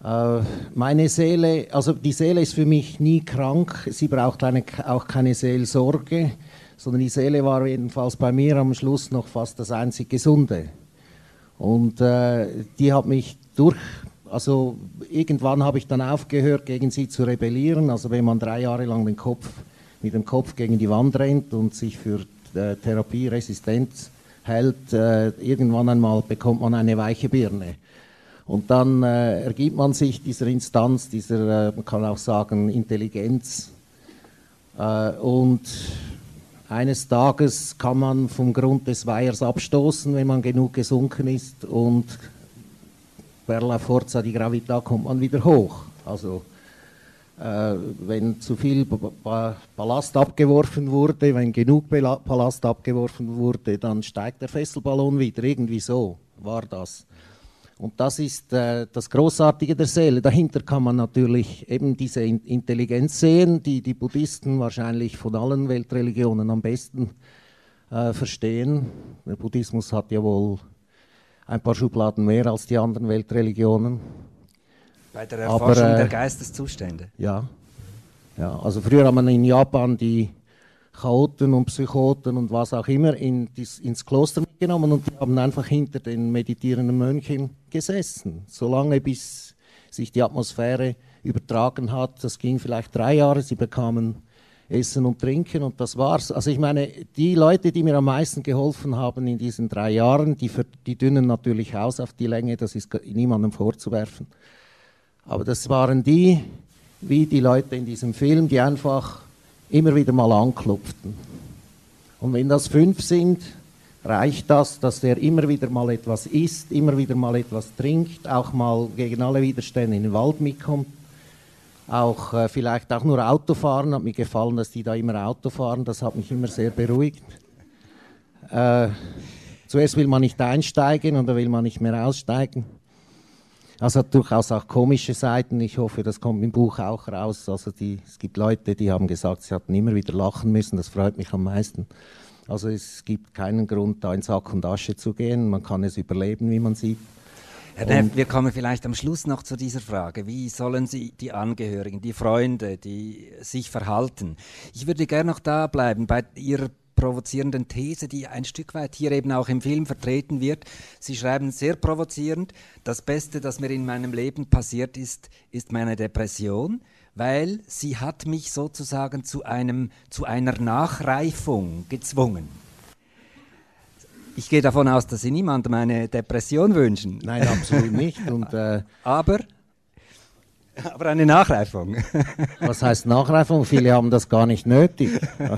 Äh, meine Seele, also die Seele ist für mich nie krank, sie braucht eine, auch keine Seelsorge, sondern die Seele war jedenfalls bei mir am Schluss noch fast das einzig Gesunde. Und äh, die hat mich durch, also irgendwann habe ich dann aufgehört, gegen sie zu rebellieren. Also wenn man drei Jahre lang den Kopf, mit dem Kopf gegen die Wand rennt und sich für äh, Therapie resistent hält, äh, irgendwann einmal bekommt man eine weiche Birne. Und dann äh, ergibt man sich dieser Instanz, dieser, äh, man kann auch sagen, Intelligenz. Äh, und eines Tages kann man vom Grund des Weihers abstoßen, wenn man genug gesunken ist und per la forza di gravità kommt man wieder hoch. Also wenn zu viel Ballast abgeworfen wurde, wenn genug Ballast abgeworfen wurde, dann steigt der Fesselballon wieder. Irgendwie so war das. Und das ist äh, das Großartige der Seele. Dahinter kann man natürlich eben diese Intelligenz sehen, die die Buddhisten wahrscheinlich von allen Weltreligionen am besten äh, verstehen. Der Buddhismus hat ja wohl ein paar Schubladen mehr als die anderen Weltreligionen. Bei der Erforschung Aber, äh, der Geisteszustände. Ja. ja. Also früher hat man in Japan die Chaoten und Psychoten und was auch immer in dies, ins Kloster mitgenommen und die haben einfach hinter den meditierenden Mönchen gesessen, solange bis sich die Atmosphäre übertragen hat. Das ging vielleicht drei Jahre, sie bekamen Essen und Trinken und das war's. Also ich meine, die Leute, die mir am meisten geholfen haben in diesen drei Jahren, die, die dünnen natürlich aus auf die Länge, das ist niemandem vorzuwerfen. Aber das waren die, wie die Leute in diesem Film, die einfach immer wieder mal anklopften. Und wenn das fünf sind, reicht das, dass der immer wieder mal etwas isst, immer wieder mal etwas trinkt, auch mal gegen alle Widerstände in den Wald mitkommt. Auch äh, vielleicht auch nur Autofahren, hat mir gefallen, dass die da immer Auto fahren, das hat mich immer sehr beruhigt. Äh, zuerst will man nicht einsteigen und dann will man nicht mehr aussteigen. Das hat durchaus auch komische Seiten. Ich hoffe, das kommt im Buch auch raus. Also die, es gibt Leute, die haben gesagt, sie hatten immer wieder lachen müssen. Das freut mich am meisten. Also es gibt keinen Grund, da in Sack und Asche zu gehen. Man kann es überleben, wie man sieht. Herr Neff, wir kommen vielleicht am Schluss noch zu dieser Frage. Wie sollen Sie die Angehörigen, die Freunde, die sich verhalten? Ich würde gerne noch da bleiben bei Ihrer provozierenden These, die ein Stück weit hier eben auch im Film vertreten wird. Sie schreiben sehr provozierend, das Beste, das mir in meinem Leben passiert ist, ist meine Depression weil sie hat mich sozusagen zu, einem, zu einer Nachreifung gezwungen. Ich gehe davon aus, dass Sie niemandem eine Depression wünschen. Nein, absolut nicht. Und, äh, aber, [LAUGHS] aber eine Nachreifung. [LAUGHS] Was heißt Nachreifung? Viele haben das gar nicht nötig. [LAUGHS]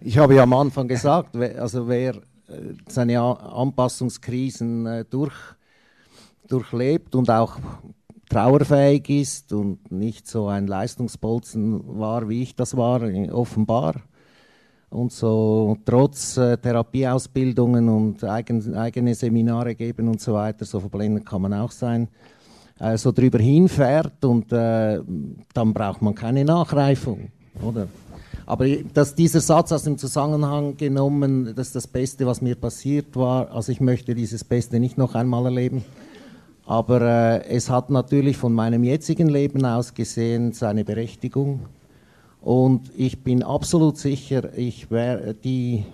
ich habe ja am Anfang gesagt, also wer äh, seine Anpassungskrisen äh, durch, durchlebt und auch trauerfähig ist und nicht so ein Leistungsbolzen war, wie ich das war, offenbar. Und so trotz äh, Therapieausbildungen und eigen, eigene Seminare geben und so weiter, so verblendet kann man auch sein, äh, so drüber hinfährt und äh, dann braucht man keine Nachreifung, oder? Aber dass dieser Satz aus dem Zusammenhang genommen, das ist das Beste, was mir passiert war, also ich möchte dieses Beste nicht noch einmal erleben. Aber äh, es hat natürlich von meinem jetzigen Leben aus gesehen seine Berechtigung. Und ich bin absolut sicher, ich wär, die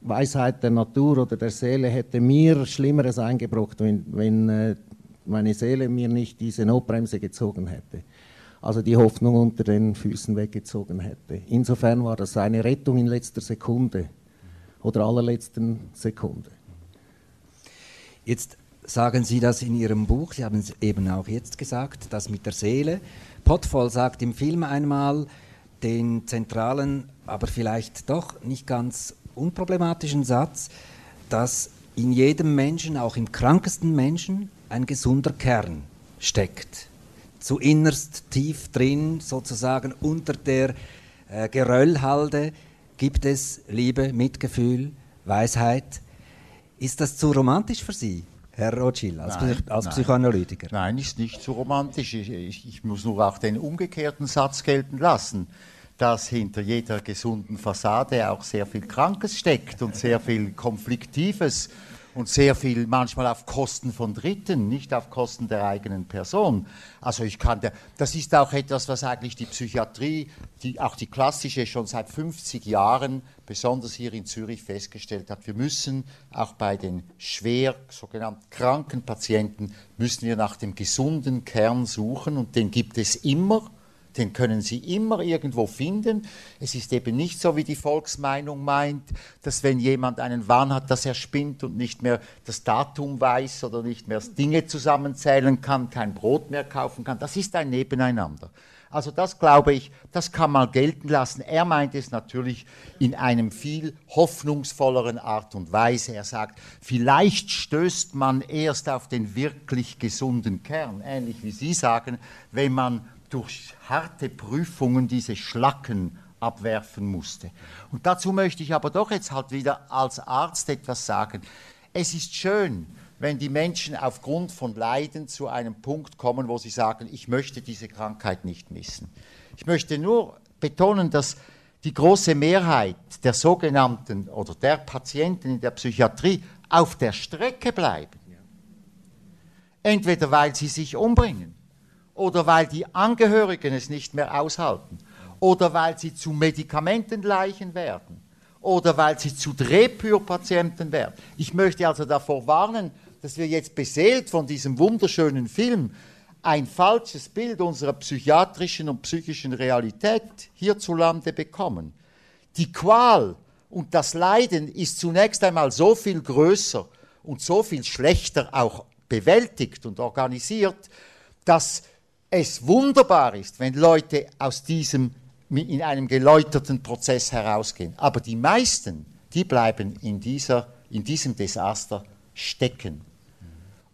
Weisheit der Natur oder der Seele hätte mir Schlimmeres eingebrockt, wenn, wenn äh, meine Seele mir nicht diese Notbremse gezogen hätte. Also die Hoffnung unter den Füßen weggezogen hätte. Insofern war das eine Rettung in letzter Sekunde oder allerletzten Sekunde. Jetzt sagen Sie das in Ihrem Buch, Sie haben es eben auch jetzt gesagt, das mit der Seele. Potvoll sagt im Film einmal den zentralen, aber vielleicht doch nicht ganz unproblematischen Satz, dass in jedem Menschen, auch im krankesten Menschen, ein gesunder Kern steckt. Zu innerst tief drin, sozusagen unter der äh, Geröllhalde, gibt es Liebe, Mitgefühl, Weisheit. Ist das zu romantisch für Sie? Herr Rothschild, als, nein, als nein. Psychoanalytiker. Nein, ist nicht so romantisch. Ich, ich, ich, muss nur auch den umgekehrten Satz gelten lassen, dass hinter jeder gesunden Fassade auch sehr viel Krankes steckt und sehr viel Konfliktives und sehr viel manchmal auf Kosten von Dritten, nicht auf Kosten der eigenen Person. Also ich kann, das ist auch etwas, was eigentlich die Psychiatrie, die, auch die klassische, schon seit 50 Jahren, besonders hier in Zürich festgestellt hat. Wir müssen auch bei den schwer sogenannten kranken Patienten, müssen wir nach dem gesunden Kern suchen und den gibt es immer den können Sie immer irgendwo finden. Es ist eben nicht so, wie die Volksmeinung meint, dass wenn jemand einen Wahn hat, dass er spinnt und nicht mehr das Datum weiß oder nicht mehr Dinge zusammenzählen kann, kein Brot mehr kaufen kann. Das ist ein Nebeneinander. Also das glaube ich, das kann man gelten lassen. Er meint es natürlich in einem viel hoffnungsvolleren Art und Weise. Er sagt, vielleicht stößt man erst auf den wirklich gesunden Kern, ähnlich wie Sie sagen, wenn man durch harte Prüfungen diese Schlacken abwerfen musste. Und dazu möchte ich aber doch jetzt halt wieder als Arzt etwas sagen. Es ist schön, wenn die Menschen aufgrund von Leiden zu einem Punkt kommen, wo sie sagen, ich möchte diese Krankheit nicht missen. Ich möchte nur betonen, dass die große Mehrheit der sogenannten oder der Patienten in der Psychiatrie auf der Strecke bleiben. Entweder weil sie sich umbringen oder weil die Angehörigen es nicht mehr aushalten oder weil sie zu Medikamentenleichen werden oder weil sie zu Drehpürpatienten werden. Ich möchte also davor warnen, dass wir jetzt beseelt von diesem wunderschönen Film ein falsches Bild unserer psychiatrischen und psychischen Realität hierzulande bekommen. Die Qual und das Leiden ist zunächst einmal so viel größer und so viel schlechter auch bewältigt und organisiert, dass es wunderbar ist, wenn Leute aus diesem in einem geläuterten Prozess herausgehen. Aber die meisten, die bleiben in, dieser, in diesem Desaster stecken.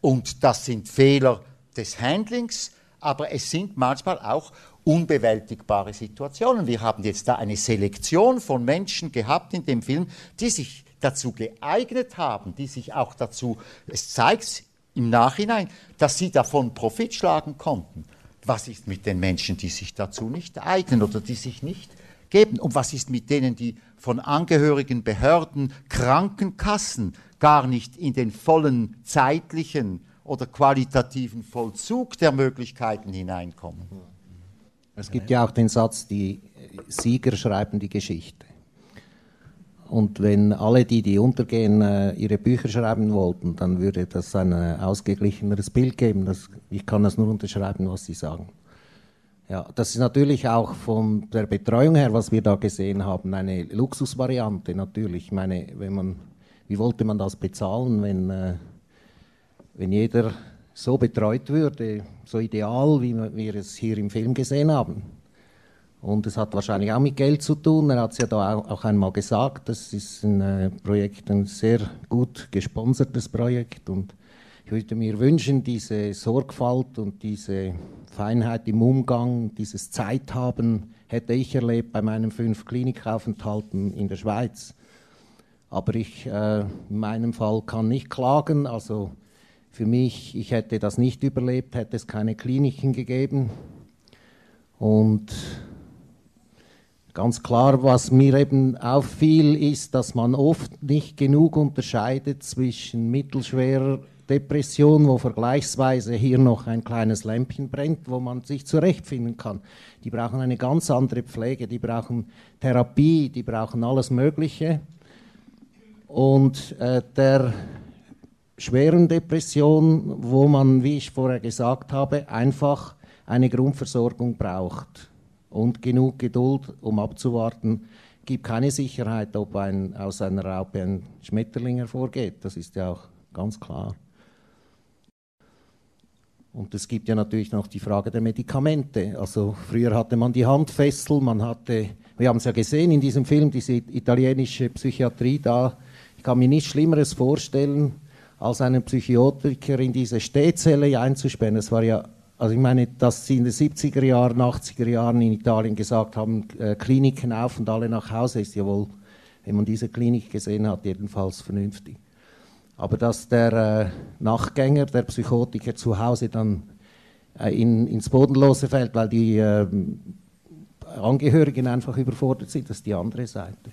Und das sind Fehler des Handlings, aber es sind manchmal auch unbewältigbare Situationen. Wir haben jetzt da eine Selektion von Menschen gehabt in dem Film, die sich dazu geeignet haben, die sich auch dazu, es zeigt im Nachhinein, dass sie davon Profit schlagen konnten. Was ist mit den Menschen, die sich dazu nicht eignen oder die sich nicht geben? Und was ist mit denen, die von Angehörigen, Behörden, Krankenkassen gar nicht in den vollen zeitlichen oder qualitativen Vollzug der Möglichkeiten hineinkommen? Es gibt ja auch den Satz, die Sieger schreiben die Geschichte. Und wenn alle die, die untergehen, äh, ihre Bücher schreiben wollten, dann würde das ein äh, ausgeglicheneres Bild geben. Das, ich kann das nur unterschreiben, was Sie sagen. Ja, das ist natürlich auch von der Betreuung her, was wir da gesehen haben, eine Luxusvariante natürlich. Ich meine, wenn man, wie wollte man das bezahlen, wenn, äh, wenn jeder so betreut würde, so ideal, wie wir es hier im Film gesehen haben? Und es hat wahrscheinlich auch mit Geld zu tun. Er hat es ja da auch einmal gesagt, das ist ein äh, Projekt, ein sehr gut gesponsertes Projekt. Und ich würde mir wünschen, diese Sorgfalt und diese Feinheit im Umgang, dieses Zeithaben hätte ich erlebt bei meinen fünf Klinikaufenthalten in der Schweiz. Aber ich äh, in meinem Fall kann nicht klagen. Also für mich, ich hätte das nicht überlebt, hätte es keine Kliniken gegeben. Und Ganz klar, was mir eben auffiel, ist, dass man oft nicht genug unterscheidet zwischen mittelschwerer Depression, wo vergleichsweise hier noch ein kleines Lämpchen brennt, wo man sich zurechtfinden kann. Die brauchen eine ganz andere Pflege, die brauchen Therapie, die brauchen alles Mögliche. Und äh, der schweren Depression, wo man, wie ich vorher gesagt habe, einfach eine Grundversorgung braucht und genug Geduld, um abzuwarten, gibt keine Sicherheit, ob ein, aus einer Raupe ein Schmetterling hervorgeht. Das ist ja auch ganz klar. Und es gibt ja natürlich noch die Frage der Medikamente. Also früher hatte man die Handfessel, man hatte, wir haben es ja gesehen in diesem Film, diese italienische Psychiatrie da. Ich kann mir nichts Schlimmeres vorstellen, als einen Psychiatriker in diese Stehzelle einzusperren. Es war ja also ich meine, dass sie in den 70er Jahren, 80er Jahren in Italien gesagt haben, äh, Kliniken auf und alle nach Hause, ist ja wohl, wenn man diese Klinik gesehen hat, jedenfalls vernünftig. Aber dass der äh, Nachgänger, der Psychotiker zu Hause dann äh, in, ins Bodenlose fällt, weil die äh, Angehörigen einfach überfordert sind, das ist die andere Seite.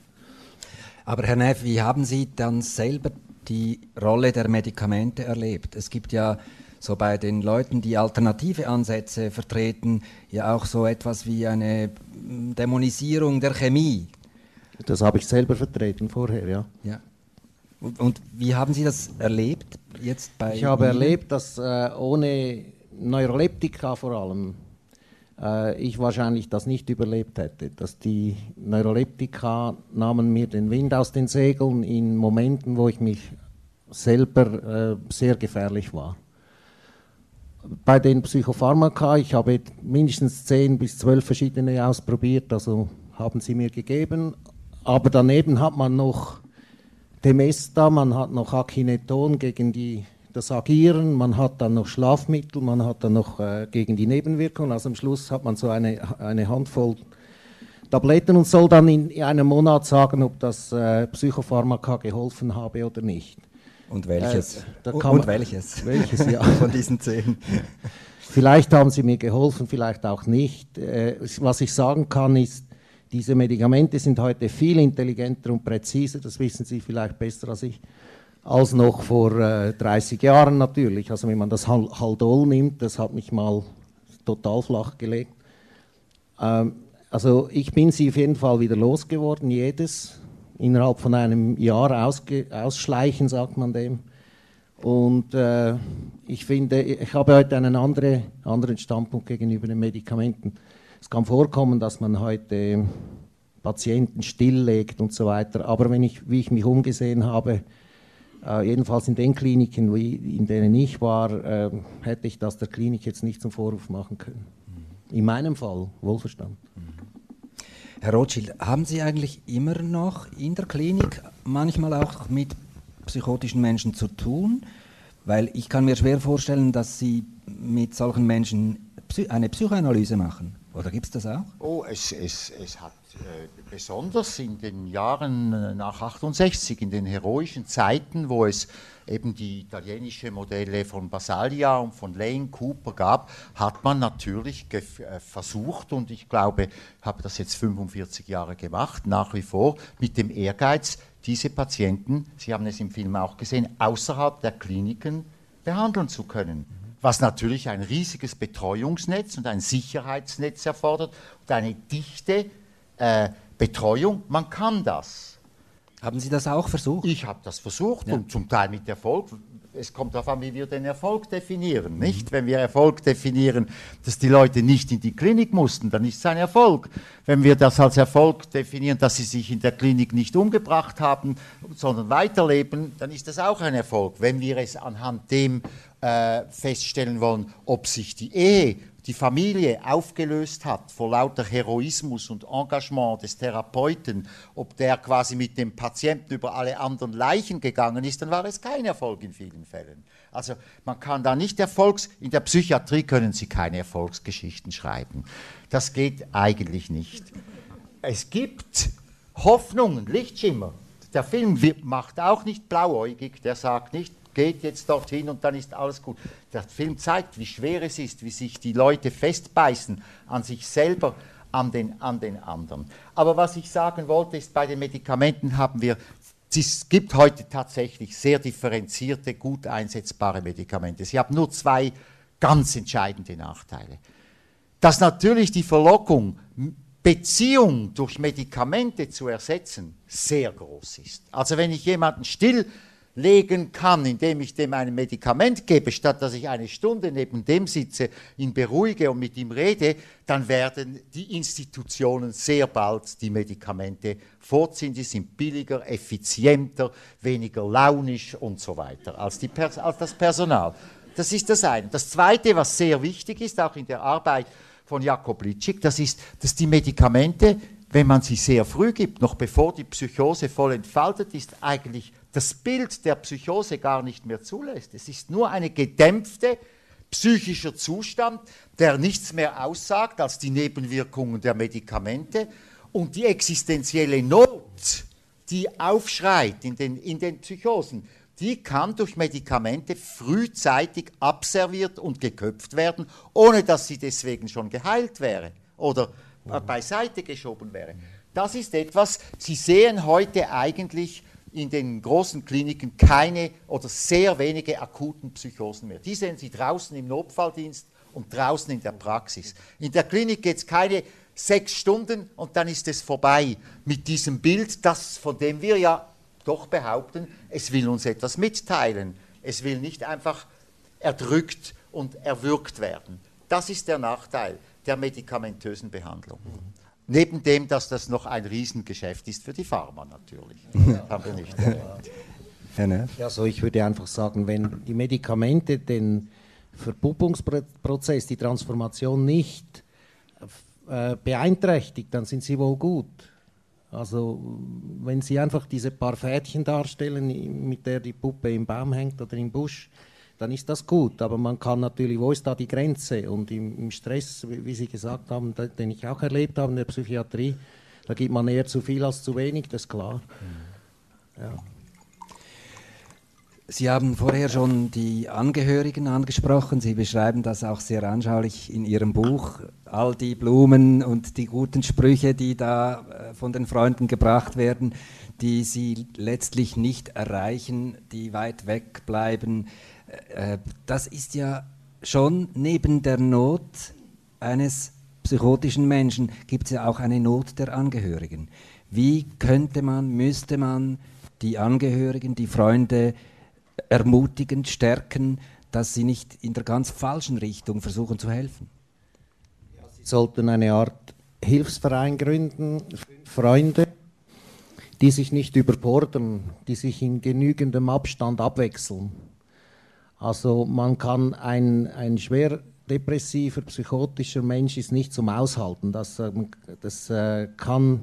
Aber Herr Neff, wie haben Sie dann selber die Rolle der Medikamente erlebt? Es gibt ja so bei den Leuten, die alternative Ansätze vertreten, ja auch so etwas wie eine Dämonisierung der Chemie. Das habe ich selber vertreten vorher, ja. ja. Und, und wie haben Sie das erlebt jetzt bei Ich habe Ihnen? erlebt, dass äh, ohne Neuroleptika vor allem äh, ich wahrscheinlich das nicht überlebt hätte. Dass die Neuroleptika nahmen mir den Wind aus den Segeln in Momenten, wo ich mich selber äh, sehr gefährlich war bei den Psychopharmaka, ich habe mindestens 10 bis 12 verschiedene ausprobiert, also haben sie mir gegeben. Aber daneben hat man noch Temesta, man hat noch Akineton gegen die, das Agieren, man hat dann noch Schlafmittel, man hat dann noch äh, gegen die Nebenwirkungen. Also am Schluss hat man so eine, eine Handvoll Tabletten und soll dann in, in einem Monat sagen, ob das äh, Psychopharmaka geholfen habe oder nicht. Und welches? Äh, und welches? [LAUGHS] Welches, ja. [LAUGHS] Von diesen zehn. Vielleicht haben sie mir geholfen, vielleicht auch nicht. Äh, was ich sagen kann, ist, diese Medikamente sind heute viel intelligenter und präziser, das wissen Sie vielleicht besser als ich, als noch vor äh, 30 Jahren natürlich. Also wenn man das Haldol nimmt, das hat mich mal total flach gelegt. Ähm, also ich bin sie auf jeden Fall wieder losgeworden, jedes innerhalb von einem Jahr ausschleichen, sagt man dem. Und äh, ich finde, ich habe heute einen andere, anderen Standpunkt gegenüber den Medikamenten. Es kann vorkommen, dass man heute Patienten stilllegt und so weiter. Aber wenn ich, wie ich mich umgesehen habe, Äh, jedenfalls in den Kliniken, wie, in denen ich war, äh, hätte ich das der Klinik jetzt nicht zum Vorwurf machen können. In meinem Fall, wohlverstanden. Mhm. Herr Rothschild, haben Sie eigentlich immer noch in der Klinik manchmal auch mit psychotischen Menschen zu tun? Weil ich kann mir schwer vorstellen, dass Sie mit solchen Menschen eine Psychoanalyse machen. Oder gibt es das auch? Oh, es, es, es hat äh, besonders in den Jahren äh, nach 68, in den heroischen Zeiten, wo es eben die italienische Modelle von Basaglia und von Lane Cooper gab, hat man natürlich äh, versucht und ich glaube, habe das jetzt 45 Jahre gemacht, nach wie vor mit dem Ehrgeiz, diese Patienten, Sie haben es im Film auch gesehen, außerhalb der Kliniken behandeln zu können was natürlich ein riesiges Betreuungsnetz und ein Sicherheitsnetz erfordert und eine dichte äh, Betreuung. Man kann das. Haben Sie das auch versucht? Ich habe das versucht ja. und zum Teil mit Erfolg. Es kommt darauf an, wie wir den Erfolg definieren, nicht? Mhm. Wenn wir Erfolg definieren, dass die Leute nicht in die Klinik mussten, dann ist es ein Erfolg. Wenn wir das als Erfolg definieren, dass sie sich in der Klinik nicht umgebracht haben, sondern weiterleben, dann ist das auch ein Erfolg. Wenn wir es anhand dem äh, feststellen wollen, ob sich die Ehe, die Familie aufgelöst hat vor lauter Heroismus und Engagement des Therapeuten, ob der quasi mit dem Patienten über alle anderen Leichen gegangen ist, dann war es kein Erfolg in vielen Fällen. Also man kann da nicht Erfolgs, in der Psychiatrie können Sie keine Erfolgsgeschichten schreiben. Das geht eigentlich nicht. Es gibt Hoffnungen, Lichtschimmer. Der Film macht auch nicht blauäugig, der sagt nicht, geht jetzt dorthin und dann ist alles gut. Der Film zeigt, wie schwer es ist, wie sich die Leute festbeißen an sich selber, an den, an den anderen. Aber was ich sagen wollte, ist, bei den Medikamenten haben wir, es gibt heute tatsächlich sehr differenzierte, gut einsetzbare Medikamente. Sie haben nur zwei ganz entscheidende Nachteile. Dass natürlich die Verlockung, Beziehung durch Medikamente zu ersetzen, sehr groß ist. Also wenn ich jemanden still legen kann, indem ich dem ein Medikament gebe, statt dass ich eine Stunde neben dem sitze, ihn beruhige und mit ihm rede, dann werden die Institutionen sehr bald die Medikamente vorziehen. Die sind billiger, effizienter, weniger launisch und so weiter als, als das Personal. Das ist das eine. Das zweite, was sehr wichtig ist, auch in der Arbeit von Jakob Litschik, das ist, dass die Medikamente, wenn man sie sehr früh gibt, noch bevor die Psychose voll entfaltet ist, eigentlich das Bild der Psychose gar nicht mehr zulässt. Es ist nur eine gedämpfte psychischer Zustand, der nichts mehr aussagt als die Nebenwirkungen der Medikamente und die existenzielle Not, die aufschreit in den, in den Psychosen, die kann durch Medikamente frühzeitig abserviert und geköpft werden, ohne dass sie deswegen schon geheilt wäre oder beiseite geschoben wäre. Das ist etwas, Sie sehen heute eigentlich in den großen Kliniken keine oder sehr wenige akuten Psychosen mehr. Die sehen Sie draußen im Notfalldienst und draußen in der Praxis. In der Klinik geht es keine sechs Stunden und dann ist es vorbei mit diesem Bild, das, von dem wir ja doch behaupten, es will uns etwas mitteilen. Es will nicht einfach erdrückt und erwürgt werden. Das ist der Nachteil der medikamentösen Behandlung. Neben dem, dass das noch ein Riesengeschäft ist für die Pharma natürlich. [LAUGHS] Haben wir nicht erwähnt. Also ich würde einfach sagen, wenn die Medikamente den Verpuppungsprozess, die Transformation nicht äh, beeinträchtigt, dann sind sie wohl gut. Also wenn Sie einfach diese paar Fädchen darstellen, mit der die Puppe im Baum hängt oder im Busch, dann ist das gut. Aber man kann natürlich, wo ist da die Grenze? Und im, im Stress, wie Sie gesagt haben, den ich auch erlebt habe in der Psychiatrie, da gibt man eher zu viel als zu wenig, das ist klar. Ja. Sie haben vorher schon die Angehörigen angesprochen. Sie beschreiben das auch sehr anschaulich in Ihrem Buch. All die Blumen und die guten Sprüche, die da äh, von den Freunden gebracht werden, die Sie letztlich nicht erreichen, die weit weg bleiben. Äh, das ist ja schon neben der Not eines psychotischen Menschen gibt es ja auch eine Not der Angehörigen. Wie könnte man, müsste man die Angehörigen, die Freunde ermutigen, stärken, dass sie nicht in der ganz falschen Richtung versuchen zu helfen? sie sollten eine Art Hilfsverein gründen, Freunde, die sich nicht überborden, die sich in genügendem Abstand abwechseln. Also man kann ein, ein schwer depressiver, psychotischer Mensch ist nicht zum Aushalten. Das, äh, das äh, kann,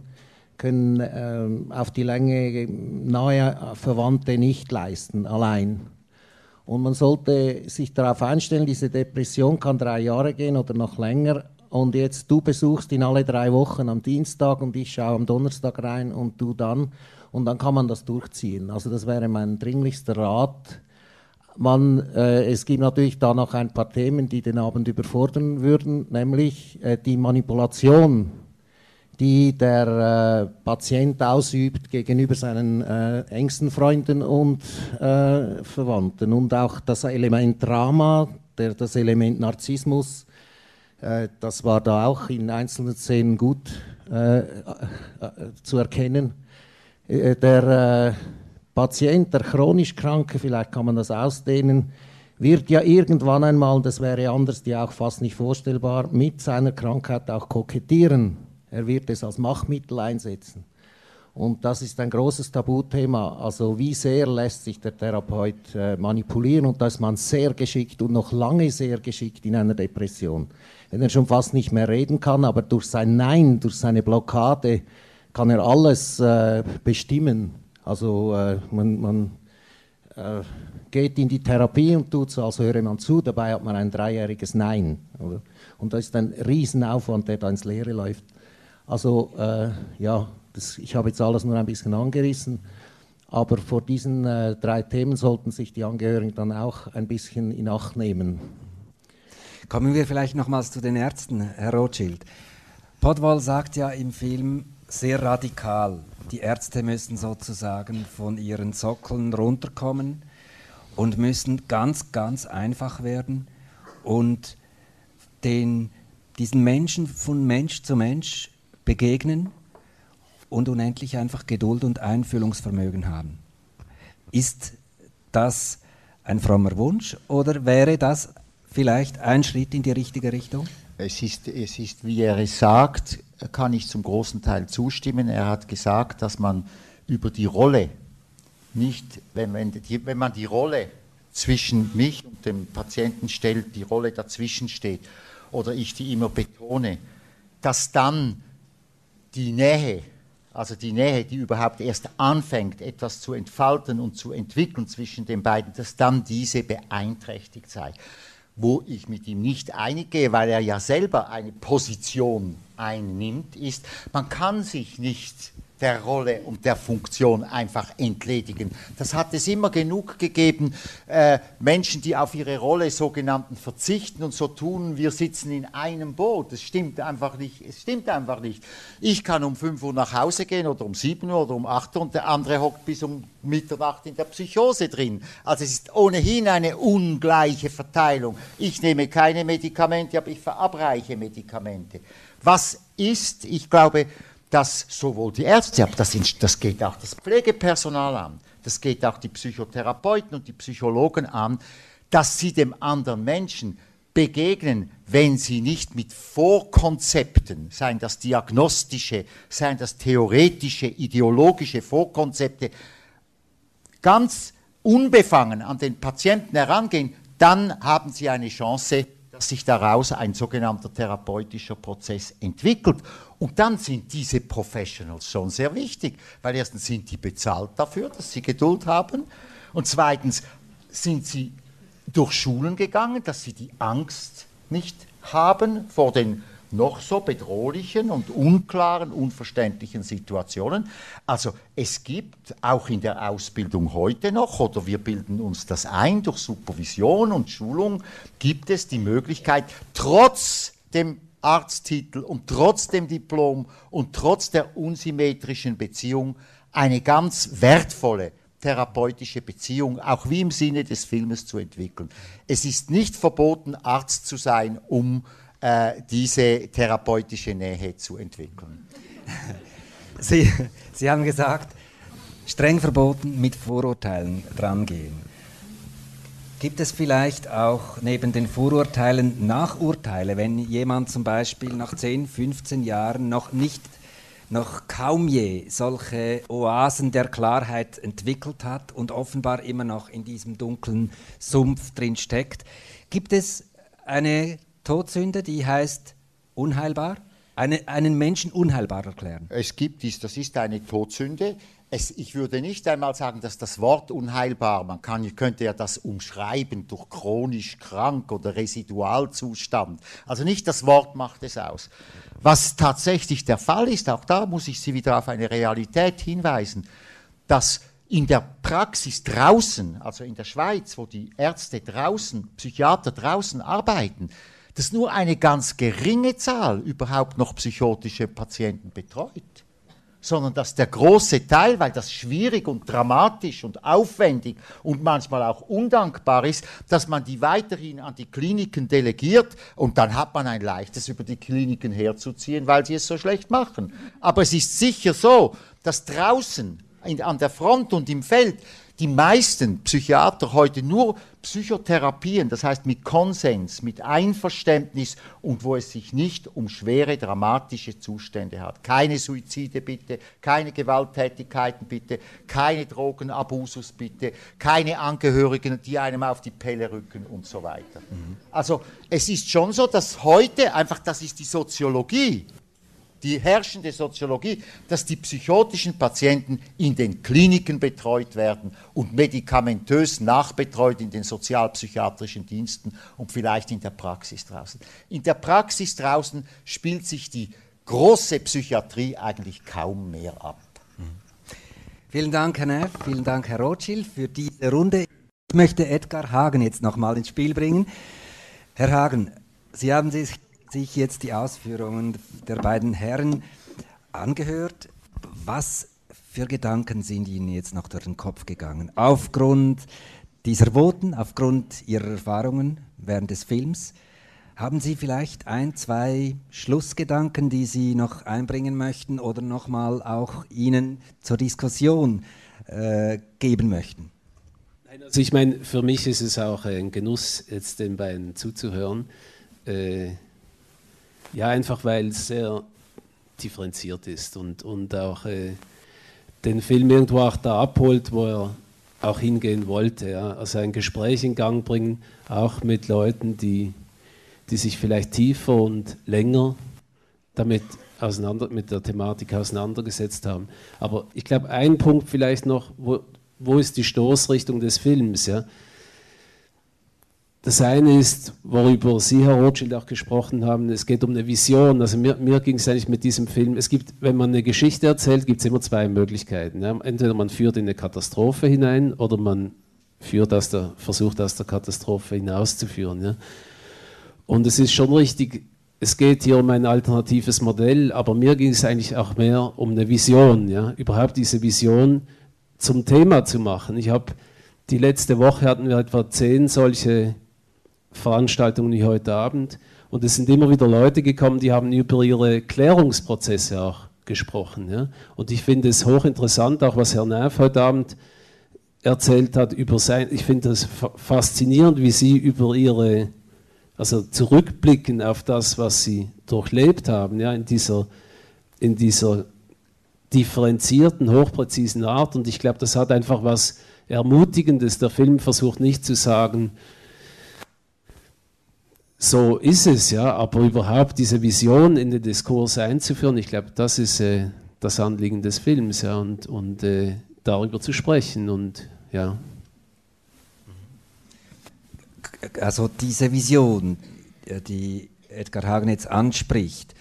können äh, auf die Länge nahe Verwandte nicht leisten, allein. Und man sollte sich darauf einstellen, diese Depression kann drei Jahre gehen oder noch länger. Und jetzt du besuchst ihn alle drei Wochen am Dienstag und ich schaue am Donnerstag rein und du dann. Und dann kann man das durchziehen. Also das wäre mein dringlichster Rat. Man, äh, es gibt natürlich da noch ein paar Themen, die den Abend überfordern würden, nämlich äh, die Manipulation die der äh, Patient ausübt gegenüber seinen äh, engsten Freunden und äh, Verwandten. Und auch das Element Drama, der, das Element Narzissmus, äh, das war da auch in einzelnen Szenen gut zu erkennen. der Patient, der chronisch Kranke, vielleicht kann man das ausdehnen, wird ja irgendwann einmal, das wäre anders ja auch fast nicht vorstellbar, mit seiner Krankheit auch kokettieren er wird es als Machtmittel einsetzen. Und das ist ein großes Tabuthema. Also wie sehr lässt sich der Therapeut äh, manipulieren und da ist man sehr geschickt und noch lange sehr geschickt in einer Depression. Wenn er schon fast nicht mehr reden kann, aber durch sein Nein, durch seine Blockade kann er alles äh, bestimmen. Also äh, man, man äh, geht in die Therapie und tut so, als höre man zu, dabei hat man ein dreijähriges Nein. Oder? Und das ist ein Riesenaufwand, der da ins Leere läuft. Also äh, ja, das, ich habe jetzt alles nur ein bisschen angerissen, aber vor diesen äh, drei Themen sollten sich die Angehörigen dann auch ein bisschen in Acht nehmen. Kommen wir vielleicht nochmals zu den Ärzten, Herr Rothschild. Podwall sagt ja im Film sehr radikal, die Ärzte müssen sozusagen von ihren Sockeln runterkommen und müssen ganz, ganz einfach werden und den, diesen Menschen von Mensch zu Mensch begegnen und unendlich einfach Geduld und Einfühlungsvermögen haben. Ist das ein frommer Wunsch oder wäre das vielleicht ein Schritt in die richtige Richtung? Es ist, es ist, wie er es sagt, kann ich zum großen Teil zustimmen. Er hat gesagt, dass man über die Rolle nicht, wenn man die, wenn man die Rolle zwischen mich und dem Patienten stellt, die Rolle dazwischen steht, oder ich die immer betone, dass dann die Nähe, also die Nähe, die überhaupt erst anfängt, etwas zu entfalten und zu entwickeln zwischen den beiden, dass dann diese beeinträchtigt sei. Wo ich mit ihm nicht einige, weil er ja selber eine Position einnimmt, ist, man kann sich nicht der Rolle und der Funktion einfach entledigen. Das hat es immer genug gegeben, äh, Menschen, die auf ihre Rolle sogenannten verzichten und so tun, wir sitzen in einem Boot. Das stimmt einfach nicht. Es stimmt einfach nicht. Ich kann um 5 Uhr nach Hause gehen oder um 7 Uhr oder um 8 Uhr und der andere hockt bis um Mitternacht in der Psychose drin. Also es ist ohnehin eine ungleiche Verteilung. Ich nehme keine Medikamente, aber ich verabreiche Medikamente. Was ist, ich glaube, dass sowohl die Ärzte, aber das, das geht auch das Pflegepersonal an, das geht auch die Psychotherapeuten und die Psychologen an, dass sie dem anderen Menschen begegnen, wenn sie nicht mit Vorkonzepten, seien das diagnostische, seien das theoretische, ideologische Vorkonzepte, ganz unbefangen an den Patienten herangehen, dann haben sie eine Chance, dass sich daraus ein sogenannter therapeutischer Prozess entwickelt. Und dann sind diese Professionals schon sehr wichtig, weil erstens sind die bezahlt dafür, dass sie Geduld haben und zweitens sind sie durch Schulen gegangen, dass sie die Angst nicht haben vor den noch so bedrohlichen und unklaren, unverständlichen Situationen. Also es gibt auch in der Ausbildung heute noch, oder wir bilden uns das ein durch Supervision und Schulung, gibt es die Möglichkeit, trotz dem Arzttitel und trotz dem Diplom und trotz der unsymmetrischen Beziehung eine ganz wertvolle therapeutische Beziehung, auch wie im Sinne des Filmes zu entwickeln. Es ist nicht verboten, Arzt zu sein, um äh, diese therapeutische Nähe zu entwickeln. [LAUGHS] Sie, Sie haben gesagt, streng verboten mit Vorurteilen drangehen. Gibt es vielleicht auch neben den Vorurteilen Nachurteile, wenn jemand zum Beispiel nach 10, 15 Jahren noch nicht noch kaum je solche Oasen der Klarheit entwickelt hat und offenbar immer noch in diesem dunklen Sumpf drin steckt. Gibt es eine Todsünde, die heißt unheilbar? Eine, einen Menschen unheilbar erklären? Es gibt dies, das ist eine Todsünde. Es, ich würde nicht einmal sagen, dass das Wort unheilbar, man kann, könnte ja das umschreiben durch chronisch krank oder Residualzustand. Also nicht das Wort macht es aus. Was tatsächlich der Fall ist, auch da muss ich Sie wieder auf eine Realität hinweisen, dass in der Praxis draußen, also in der Schweiz, wo die Ärzte draußen, Psychiater draußen arbeiten, dass nur eine ganz geringe Zahl überhaupt noch psychotische Patienten betreut sondern dass der große Teil, weil das schwierig und dramatisch und aufwendig und manchmal auch undankbar ist, dass man die weiterhin an die Kliniken delegiert und dann hat man ein leichtes über die Kliniken herzuziehen, weil sie es so schlecht machen. Aber es ist sicher so, dass draußen an der Front und im Feld die meisten Psychiater heute nur Psychotherapien, das heißt mit Konsens, mit Einverständnis und wo es sich nicht um schwere, dramatische Zustände hat. Keine Suizide bitte, keine Gewalttätigkeiten bitte, keine Drogenabusus bitte, keine Angehörigen, die einem auf die Pelle rücken und so weiter. Mhm. Also es ist schon so, dass heute einfach, das ist die Soziologie, die herrschende Soziologie, dass die psychotischen Patienten in den Kliniken betreut werden und medikamentös nachbetreut in den sozialpsychiatrischen Diensten und vielleicht in der Praxis draußen. In der Praxis draußen spielt sich die große Psychiatrie eigentlich kaum mehr ab. Vielen Dank, Herr Neff, vielen Dank, Herr Rothschild, für diese Runde. Ich möchte Edgar Hagen jetzt nochmal ins Spiel bringen. Herr Hagen, Sie haben sich sich jetzt die Ausführungen der beiden Herren angehört. Was für Gedanken sind Ihnen jetzt noch durch den Kopf gegangen? Aufgrund dieser Voten, aufgrund Ihrer Erfahrungen während des Films, haben Sie vielleicht ein, zwei Schlussgedanken, die Sie noch einbringen möchten oder nochmal auch Ihnen zur Diskussion äh, geben möchten? Also ich meine, für mich ist es auch ein Genuss, jetzt den beiden zuzuhören. Äh, ja, einfach weil es sehr differenziert ist und, und auch äh, den Film irgendwo auch da abholt, wo er auch hingehen wollte. Ja. Also ein Gespräch in Gang bringen, auch mit Leuten, die, die sich vielleicht tiefer und länger damit auseinander, mit der Thematik auseinandergesetzt haben. Aber ich glaube, ein Punkt vielleicht noch, wo, wo ist die Stoßrichtung des Films? Ja? Das eine ist, worüber Sie, Herr Rothschild, auch gesprochen haben, es geht um eine Vision. Also mir, mir ging es eigentlich mit diesem Film, es gibt, wenn man eine Geschichte erzählt, gibt es immer zwei Möglichkeiten. Ja. Entweder man führt in eine Katastrophe hinein oder man führt aus der, versucht aus der Katastrophe hinauszuführen. Ja. Und es ist schon richtig, es geht hier um ein alternatives Modell, aber mir ging es eigentlich auch mehr um eine Vision, ja. überhaupt diese Vision zum Thema zu machen. Ich habe die letzte Woche hatten wir etwa zehn solche Veranstaltungen wie heute Abend. Und es sind immer wieder Leute gekommen, die haben über ihre Klärungsprozesse auch gesprochen. Ja? Und ich finde es hochinteressant, auch was Herr Neff heute Abend erzählt hat über sein, ich finde das faszinierend, wie Sie über Ihre, also zurückblicken auf das, was Sie durchlebt haben, ja, in dieser, in dieser differenzierten, hochpräzisen Art. Und ich glaube, das hat einfach was Ermutigendes. Der Film versucht nicht zu sagen, so ist es, ja, aber überhaupt diese Vision in den Diskurs einzuführen, ich glaube, das ist äh, das Anliegen des Films, ja, und, und äh, darüber zu sprechen und ja. Also diese Vision, äh, die Edgar Hagen jetzt anspricht,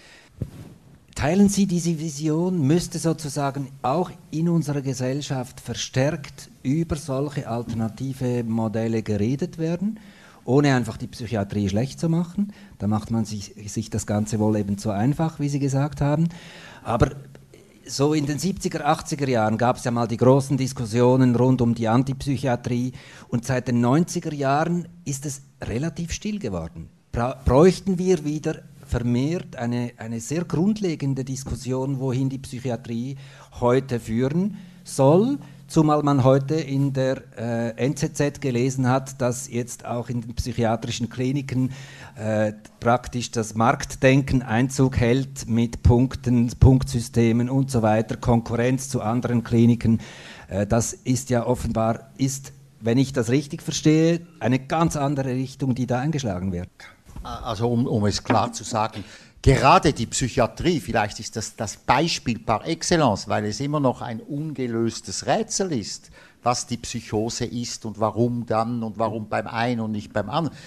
teilen Sie diese Vision, müsste sozusagen auch in unserer Gesellschaft verstärkt über solche alternative Modelle geredet werden? Ohne einfach die Psychiatrie schlecht zu machen. Da macht man sich, sich das Ganze wohl eben zu einfach, wie Sie gesagt haben. Aber so in den 70er, 80er Jahren gab es ja mal die großen Diskussionen rund um die Antipsychiatrie und seit den 90er Jahren ist es relativ still geworden. Bräuchten wir wieder vermehrt eine, eine sehr grundlegende Diskussion, wohin die Psychiatrie heute führen soll, zumal man heute in der äh, NZZ gelesen hat, dass jetzt auch in den psychiatrischen Kliniken äh, praktisch das Marktdenken Einzug hält mit Punkten, Punktsystemen und so weiter, Konkurrenz zu anderen Kliniken. Äh, das ist ja offenbar, ist, wenn ich das richtig verstehe, eine ganz andere Richtung, die da eingeschlagen wird. Also um, um es klar zu sagen, gerade die Psychiatrie, vielleicht ist das das Beispiel par excellence, weil es immer noch ein ungelöstes Rätsel ist, was die Psychose ist und warum dann und warum beim einen und nicht beim anderen.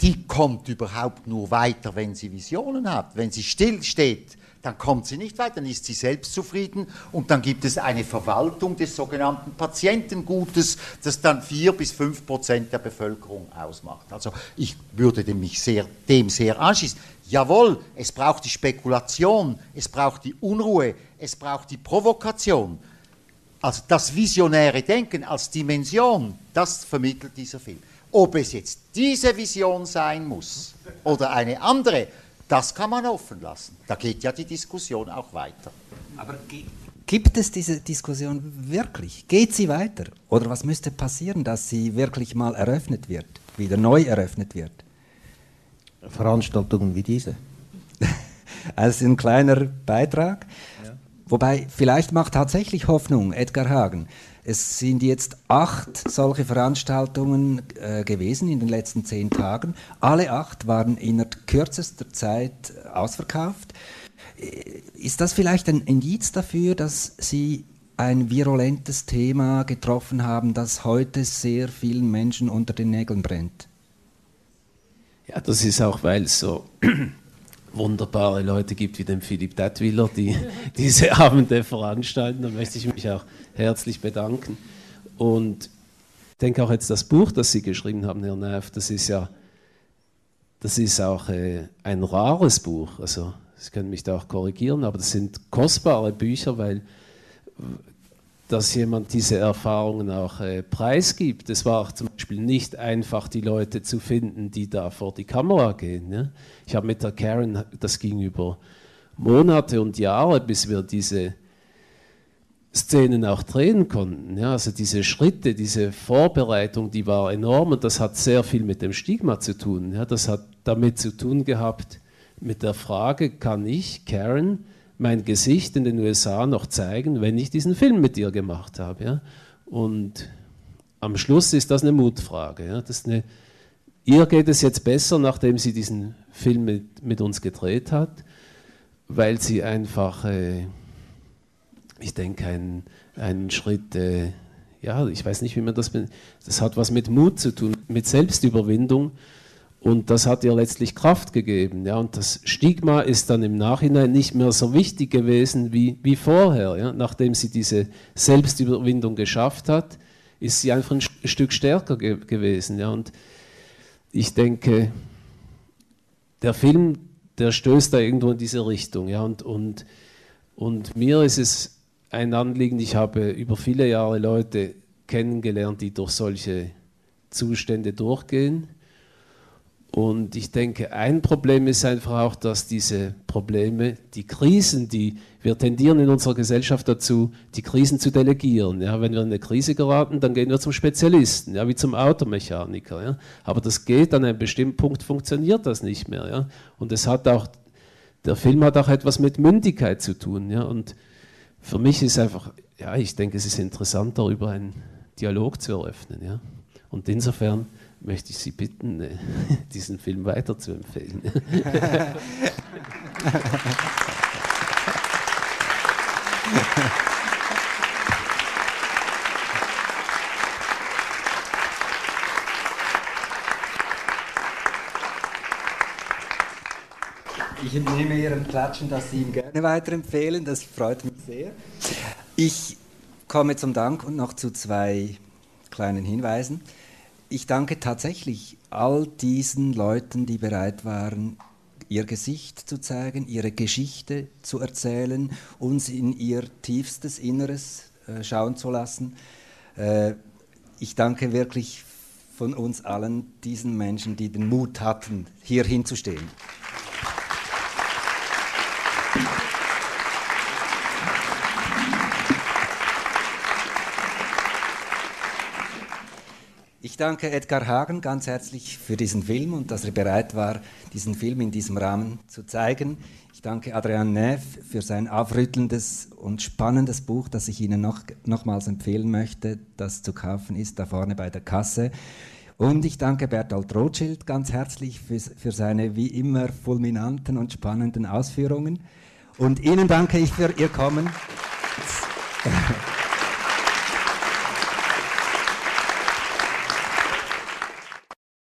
Die kommt überhaupt nur weiter, wenn sie Visionen hat. Wenn sie stillsteht, dann kommt sie nicht weiter, dann ist sie selbstzufrieden und dann gibt es eine Verwaltung des sogenannten Patientengutes, das dann vier bis fünf Prozent der Bevölkerung ausmacht. Also ich würde mich sehr, dem sehr anschließen. Jawohl, es braucht die Spekulation, es braucht die Unruhe, es braucht die Provokation. Also das visionäre Denken als Dimension, das vermittelt dieser Film. Ob es jetzt diese Vision sein muss oder eine andere, das kann man offen lassen. Da geht ja die Diskussion auch weiter. Aber gibt es diese Diskussion wirklich? Geht sie weiter? Oder was müsste passieren, dass sie wirklich mal eröffnet wird, wieder neu eröffnet wird? Veranstaltungen wie diese. [LAUGHS] also ein kleiner Beitrag. Ja. Wobei, vielleicht macht tatsächlich Hoffnung Edgar Hagen. Es sind jetzt acht solche Veranstaltungen äh, gewesen in den letzten zehn Tagen. Alle acht waren innerhalb kürzester Zeit ausverkauft. Äh, ist das vielleicht ein Indiz dafür, dass Sie ein virulentes Thema getroffen haben, das heute sehr vielen Menschen unter den Nägeln brennt? Ja, das ist auch, weil es so [CLEARS THROAT] wunderbare Leute gibt wie den Philipp Dattwiller, die [LAUGHS] diese Abende veranstalten. Da möchte ich mich auch herzlich bedanken. Und ich denke auch jetzt das Buch, das Sie geschrieben haben, Herr Neff, das ist ja, das ist auch äh, ein rares Buch. Also Sie können mich da auch korrigieren, aber das sind kostbare Bücher, weil dass jemand diese Erfahrungen auch äh, preisgibt. Es war zum Beispiel nicht einfach, die Leute zu finden, die da vor die Kamera gehen. Ja? Ich habe mit der Karen, das ging über Monate und Jahre, bis wir diese Szenen auch drehen konnten. Ja? Also diese Schritte, diese Vorbereitung, die war enorm und das hat sehr viel mit dem Stigma zu tun. Ja? Das hat damit zu tun gehabt, mit der Frage, kann ich, Karen, mein Gesicht in den USA noch zeigen, wenn ich diesen Film mit dir gemacht habe. Ja? Und am Schluss ist das eine Mutfrage. Ja? Das eine, ihr geht es jetzt besser, nachdem sie diesen Film mit, mit uns gedreht hat, weil sie einfach, äh, ich denke, einen, einen Schritt, äh, ja, ich weiß nicht, wie man das, das hat was mit Mut zu tun, mit Selbstüberwindung und das hat ihr letztlich Kraft gegeben. Ja? Und das Stigma ist dann im Nachhinein nicht mehr so wichtig gewesen wie, wie vorher. Ja? Nachdem sie diese Selbstüberwindung geschafft hat, ist sie einfach ein Stück stärker ge gewesen. Ja? Und ich denke, der Film, der stößt da irgendwo in diese Richtung. Ja? Und, und, und mir ist es ein Anliegen, ich habe über viele Jahre Leute kennengelernt, die durch solche Zustände durchgehen und ich denke, ein Problem ist einfach auch, dass diese Probleme, die Krisen, die wir tendieren in unserer Gesellschaft dazu, die Krisen zu delegieren. Ja, wenn wir in eine Krise geraten, dann gehen wir zum Spezialisten, ja, wie zum Automechaniker. Ja. Aber das geht an einem bestimmten Punkt, funktioniert das nicht mehr. Ja. Und es hat auch, der Film hat auch etwas mit Mündigkeit zu tun. Ja. Und für mich ist einfach, ja, ich denke, es ist interessant, darüber einen Dialog zu eröffnen. Ja. Und insofern möchte ich Sie bitten, äh, [LAUGHS] diesen Film weiterzuempfehlen. [LAUGHS] Ich entnehme Ihrem Klatschen, dass Sie ihm gerne weiterempfehlen. Das freut mich sehr. Ich komme zum Dank und noch zu zwei kleinen Hinweisen ich danke tatsächlich all diesen Leuten, die bereit waren, ihr Gesicht zu zeigen, ihre Geschichte zu erzählen, uns in ihr tiefstes Inneres äh, schauen zu lassen. Äh, ich danke wirklich von uns allen diesen Menschen, die den Mut hatten, hier hinzustehen. Danke Edgar Hagen ganz herzlich für diesen Film und dass er bereit war, diesen Film in diesem Rahmen zu zeigen. Ich danke Adrian Neff für sein aufrüttelndes und spannendes Buch, das ich Ihnen noch, nochmals empfehlen möchte, das zu kaufen ist, da vorne bei der Kasse. Und ich danke Bertolt Rothschild ganz herzlich für, für seine wie immer fulminanten und spannenden Ausführungen. Und Ihnen danke ich für Ihr Kommen.